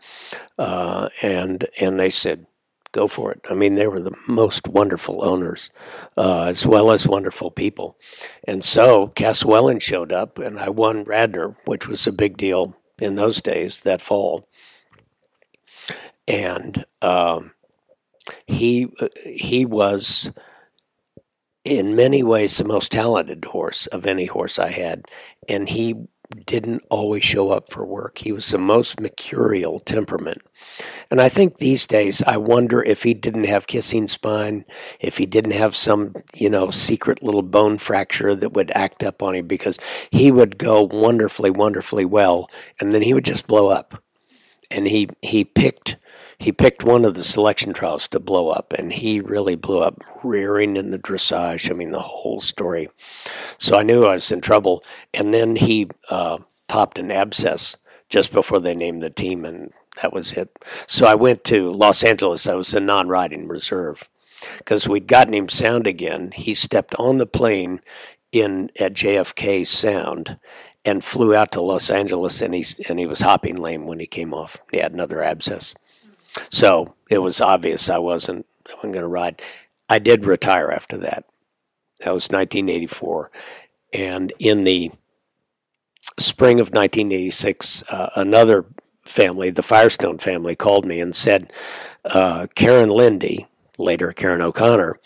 Uh, and and they said, "Go for it." I mean, they were the most wonderful owners, uh, as well as wonderful people. And so Castlewellan showed up, and I won Radnor, which was a big deal in those days that fall. And um, he he was in many ways the most talented horse of any horse I had, and he didn't always show up for work. He was the most mercurial temperament. And I think these days, I wonder if he didn't have kissing spine, if he didn't have some, you know, secret little bone fracture that would act up on him because he would go wonderfully, wonderfully well, and then he would just blow up. And he, he picked he picked one of the selection trials to blow up, and he really blew up, rearing in the dressage. I mean, the whole story. So I knew I was in trouble. And then he uh, popped an abscess just before they named the team, and that was it. So I went to Los Angeles. I was a non riding reserve because we'd gotten him sound again. He stepped on the plane in at JFK Sound and flew out to Los Angeles, and he and he was hopping lame when he came off. He had another abscess. So it was obvious I wasn't, I wasn't going to ride. I did retire after that. That was 1984. And in the spring of 1986, uh, another family, the Firestone family, called me and said, uh, Karen Lende, later Karen O'Connor,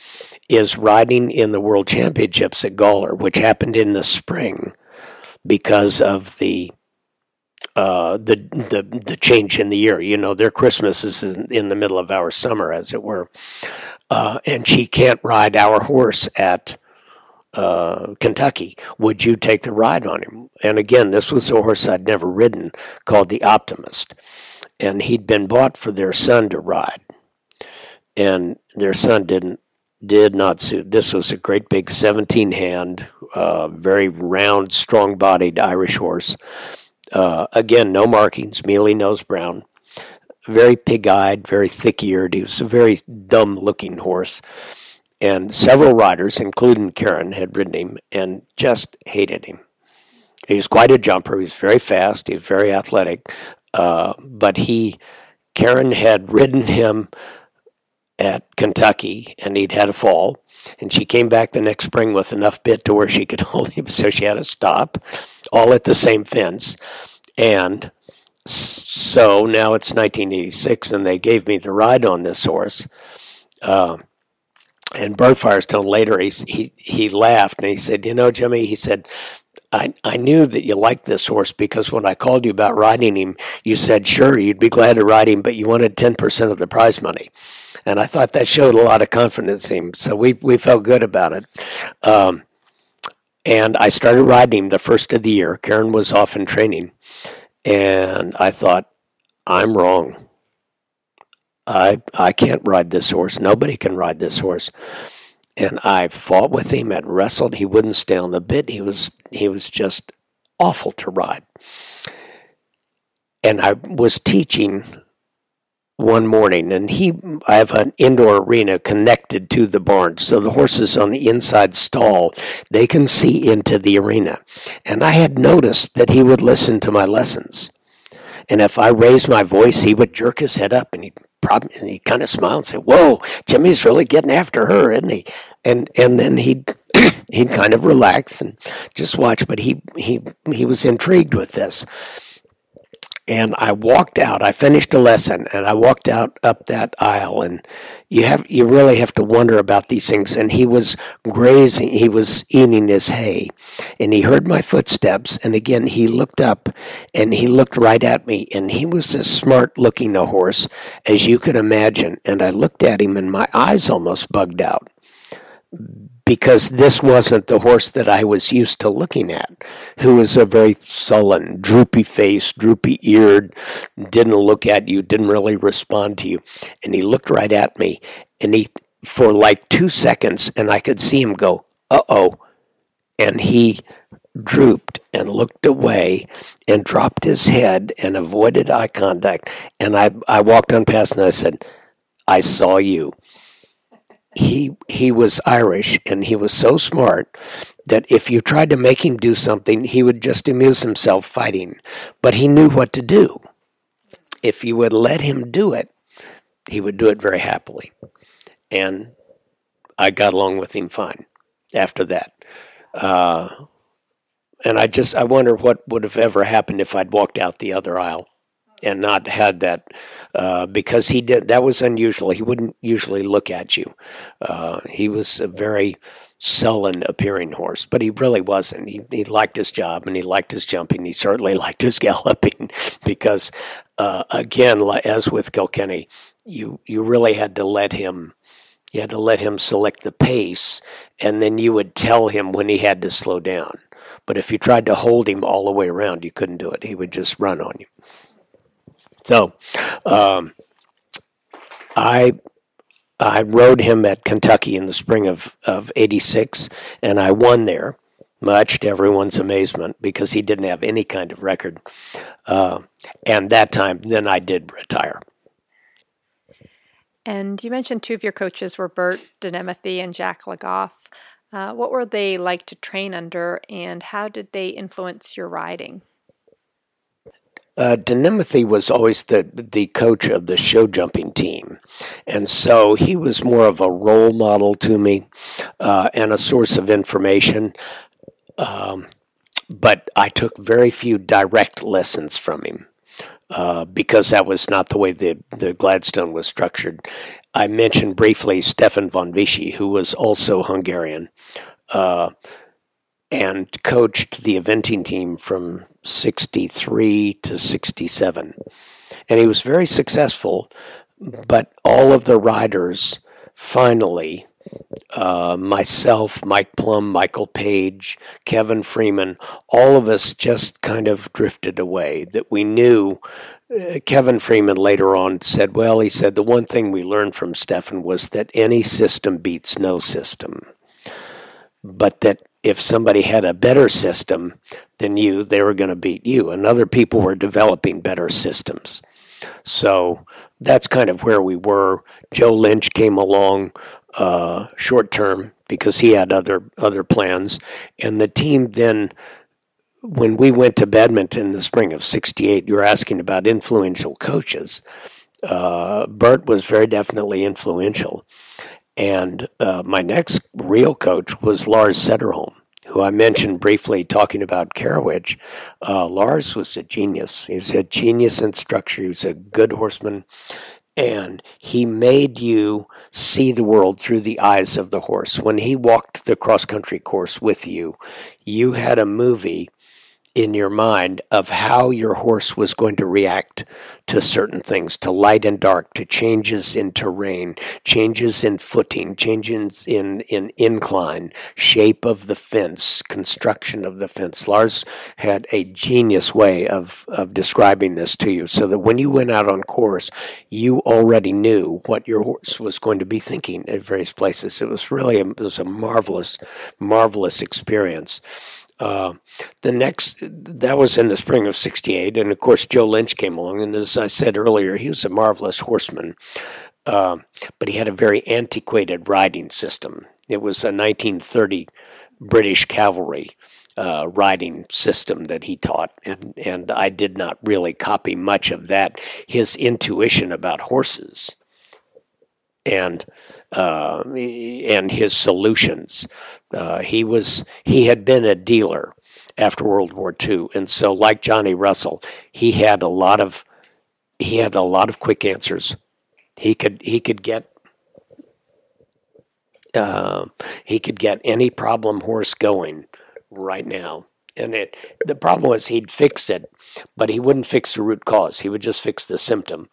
is riding in the World Championships at Gawler, which happened in the spring because of the uh, the the the change in the year. You know, their Christmas is in, in the middle of our summer, as it were, uh, and she can't ride our horse at uh, Kentucky. Would you take the ride on him? And again, this was a horse I'd never ridden, called the Optimist, and he'd been bought for their son to ride, and their son didn't did not suit. This was a great big 17 hand, uh, very round, strong bodied Irish horse uh, again, no markings, mealy nose brown, very pig eyed, very thick eared. He was a very dumb looking horse. And several riders, including Karen, had ridden him and just hated him. He was quite a jumper. He was very fast. He was very athletic. Uh, but he, Karen had ridden him at Kentucky and he'd had a fall. And she came back the next spring with enough bit to where she could hold him, so she had to stop, all at the same fence. And so now it's 1986, and they gave me the ride on this horse. Uh, and Bert Firestone later, he, he, he laughed and he said, You know, Jimmy, he said, I, I knew that you liked this horse because when I called you about riding him, you said, sure, you'd be glad to ride him, but you wanted 10% of the prize money. And I thought that showed a lot of confidence in him. So we, we felt good about it. Um, and I started riding him the first of the year. Karen was off in training. And I thought, I'm wrong. I I can't ride this horse. Nobody can ride this horse and I fought with him and wrestled. He wouldn't stay on the bit. He was he was just awful to ride. And I was teaching one morning, and he I have an indoor arena connected to the barn, so the horses on the inside stall they can see into the arena. And I had noticed that he would listen to my lessons. And if I raised my voice, he would jerk his head up and he'd problem. And he kind of smiled and said, "Whoa, Jimmy's really getting after her, isn't he?" And and then he'd he'd kind of relax and just watch. But he he he was intrigued with this and I walked out. I finished a lesson and I walked out up that aisle and you have you really have to wonder about these things. And he was grazing he was eating his hay and he heard my footsteps and again he looked up and he looked right at me and he was as smart looking a horse as you could imagine. And I looked at him and my eyes almost bugged out because this wasn't the horse that I was used to looking at, who was a very sullen, droopy faced, droopy eared, didn't look at you, didn't really respond to you. And he looked right at me and he, for like two seconds, and I could see him go, uh oh. And he drooped and looked away and dropped his head and avoided eye contact. And I, I walked on past and I said, I saw you he he was Irish and he was so smart that if you tried to make him do something, he would just amuse himself fighting. But he knew what to do. If you would let him do it, he would do it very happily. And I got along with him fine after that. Uh, and I just I wonder what would have ever happened if I'd walked out the other aisle and not had that uh, because he did that was unusual. He wouldn't usually look at you. Uh, he was a very sullen appearing horse, but he really wasn't. He, he liked his job and he liked his jumping. He certainly liked his galloping because, uh, again, as with Kilkenny, you you really had to let him. You had to let him select the pace, and then you would tell him when he had to slow down. But if you tried to hold him all the way around, you couldn't do it. He would just run on you. So, um, I I rode him at Kentucky in the spring of of '86, and I won there, much to everyone's amazement, because he didn't have any kind of record. Uh, and that time, then I did retire. And you mentioned two of your coaches were Bert de Némethy and Jack Le Goff. Uh, what were they like to train under, and how did they influence your riding? Uh, de Némethy was always the the coach of the show jumping team, and so he was more of a role model to me uh, and a source of information. Um, but I took very few direct lessons from him uh, because that was not the way the the Gladstone was structured. I mentioned briefly Stefan von Visy, who was also Hungarian uh, and coached the eventing team from 63 to 67. And he was very successful, but all of the riders finally, uh, myself, Mike Plumb, Michael Page, Kevin Freeman, all of us just kind of drifted away. That we knew. Uh, Kevin Freeman later on said, Well, he said, the one thing we learned from Stefan was that any system beats no system, but that if somebody had a better system than you, they were going to beat you. And other people were developing better systems. So that's kind of where we were. Joe Lynch came along uh, short term because he had other other plans, and the team then. When we went to Badminton in the spring of '68, you were asking about influential coaches. Uh, Bert was very definitely influential, and uh, my next real coach was Lars Sederholm, who I mentioned briefly talking about Carawich. Uh, Lars was a genius. He was a genius in structure. He was a good horseman. And he made you see the world through the eyes of the horse. When he walked the cross country course with you, you had a movie in your mind of how your horse was going to react to certain things, to light and dark, to changes in terrain, changes in footing, changes in, in incline, shape of the fence, construction of the fence. Lars had a genius way of, of describing this to you so that when you went out on course, you already knew what your horse was going to be thinking at various places. It was really a, it was a marvelous, marvelous experience. Uh, the next, that was in the spring of 68. And of course, Joe Lynch came along. And as I said earlier, he was a marvelous horseman. Uh, but he had a very antiquated riding system. It was a 1930 British cavalry uh, riding system that he taught, and and I did not really copy much of that. His intuition about horses, and uh, and his solutions. Uh, he was he had been a dealer after World War II, and so like Johnny Russell, he had a lot of he had a lot of quick answers. He could he could get uh, he could get any problem horse going right now. And it the problem was he'd fix it, but he wouldn't fix the root cause. He would just fix the symptom,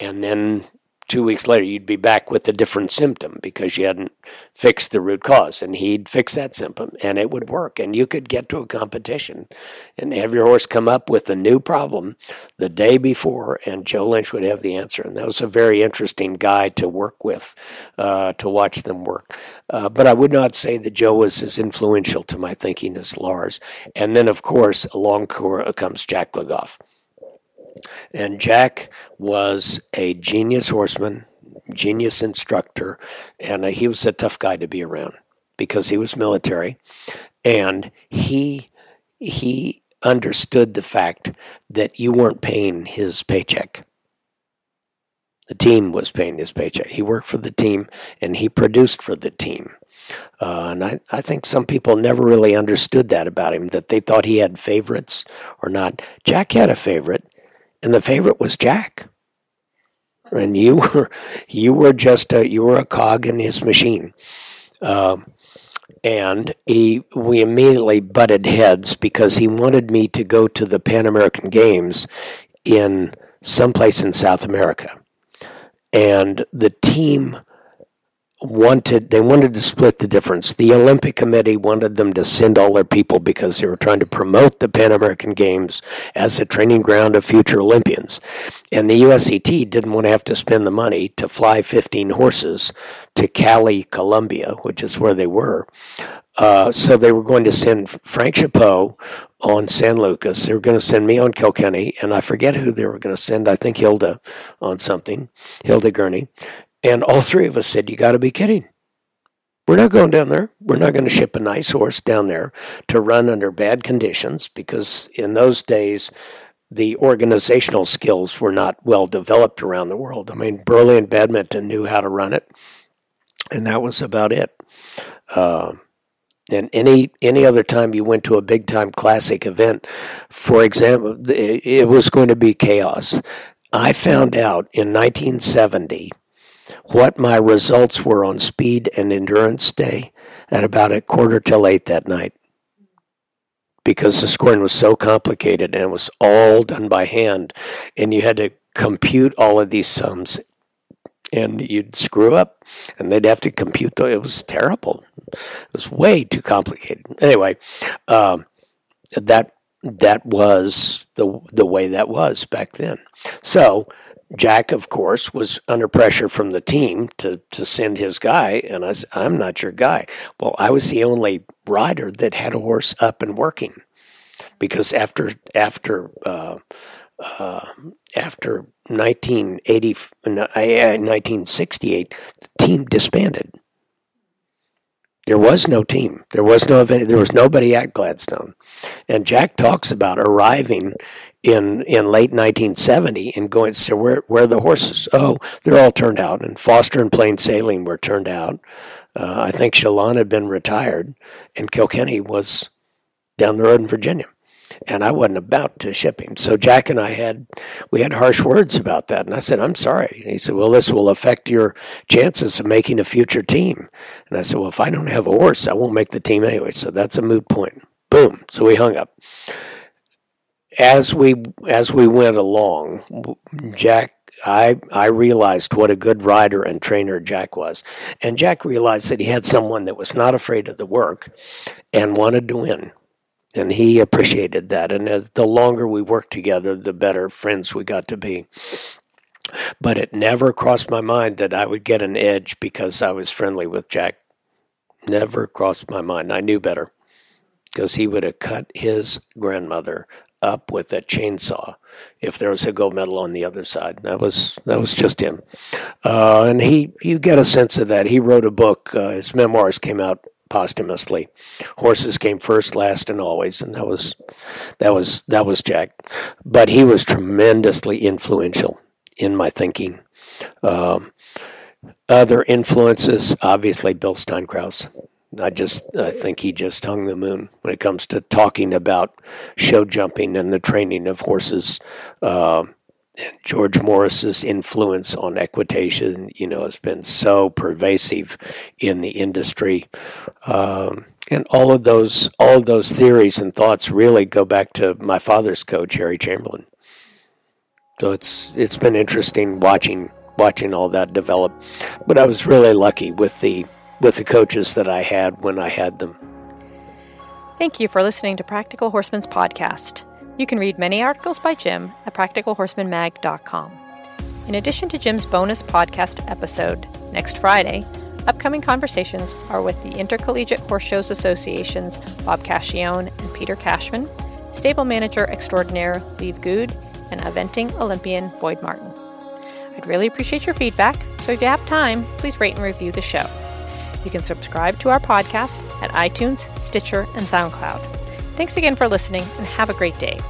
and then two weeks later, you'd be back with a different symptom because you hadn't fixed the root cause. And he'd fix that symptom and it would work. And you could get to a competition and have your horse come up with a new problem the day before, and Joe Lynch would have the answer. And that was a very interesting guy to work with, uh, to watch them work. Uh, but I would not say that Joe was as influential to my thinking as Lars. And then, of course, along comes Jack Le Goff. And Jack was a genius horseman, genius instructor, and uh, he was a tough guy to be around because he was military, and he he understood the fact that you weren't paying his paycheck. The team was paying his paycheck. He worked for the team and he produced for the team. Uh, and I, I think some people never really understood that about him, that they thought he had favorites or not. Jack had a favorite, and the favorite was Jack. And you were you were just a you were a cog in his machine. Um, and he we immediately butted heads because he wanted me to go to the Pan American Games in someplace in South America. And the team wanted they wanted to split the difference. The Olympic Committee wanted them to send all their people because they were trying to promote the Pan American Games as a training ground of future Olympians. And the USET didn't want to have to spend the money to fly 15 horses to Cali, Colombia, which is where they were. Uh, so they were going to send Frank Chapot on San Lucas. They were going to send me on Kilkenny, and I forget who they were going to send. I think Hilda on something, Hilda Gurney. And all three of us said, You got to be kidding. We're not going down there. We're not going to ship a nice horse down there to run under bad conditions because in those days, the organizational skills were not well developed around the world. I mean, Burghley and Badminton knew how to run it, and that was about it. Uh, and any any other time you went to a big time classic event, for example, it was going to be chaos. I found out in 1970 what my results were on speed and endurance day at about a quarter till eight that night. Because the scoring was so complicated and it was all done by hand and you had to compute all of these sums and you'd screw up and they'd have to compute the, it was terrible. It was way too complicated. Anyway um, that that was the the way that was back then. So Jack, of course, was under pressure from the team to, to send his guy, and I said, I'm not your guy. Well, I was the only rider that had a horse up and working because after after uh, uh, after 1980, 1968, the team disbanded. There was no team. There was no event. There was nobody at Gladstone. And Jack talks about arriving in in late 1970 and going so where where are the horses? Oh they're all turned out and foster and plain sailing were turned out. Uh, i think Chalan had been retired and kilkenny was down the road in virginia and i wasn't about to ship him. So jack and i had we had harsh words about that and i said i'm sorry. And he said well this will affect your chances of making a future team. And i said well if i don't have a horse i won't make the team anyway. So that's a moot point. Boom. So we hung up as we as we went along, Jack I I realized what a good rider and trainer Jack was, and Jack realized that he had someone that was not afraid of the work, and wanted to win, and he appreciated that. And as the longer we worked together, the better friends we got to be. But it never crossed my mind that I would get an edge because I was friendly with Jack. Never crossed my mind. I knew better because he would have cut his grandmother up with a chainsaw if there was a gold medal on the other side. That was that was just him, uh, and he you get a sense of that. He wrote a book. Uh, his memoirs came out posthumously. Horses came first, last, and always, and that was that was that was Jack. But he was tremendously influential in my thinking. Um, other influences, obviously, Bill Steinkraus. I just I think he just hung the moon when it comes to talking about show jumping and the training of horses. Uh, George Morris's influence on equitation, you know, has been so pervasive in the industry, um, and all of those all of those theories and thoughts really go back to my father's coach, Harry Chamberlain. So it's it's been interesting watching watching all that develop. But I was really lucky with the with the coaches that I had when I had them. Thank you for listening to Practical Horseman's podcast. You can read many articles by Jim at practicalhorsemanmag.com. In addition to Jim's bonus podcast episode next Friday, upcoming conversations are with the Intercollegiate Horse Shows Association's Bob Cacchione and Peter Cashman, stable manager extraordinaire Liev Good, and eventing Olympian Boyd Martin. I'd really appreciate your feedback, so if you have time, please rate and review the show. You can subscribe to our podcast at iTunes, Stitcher, and SoundCloud. Thanks again for listening and have a great day.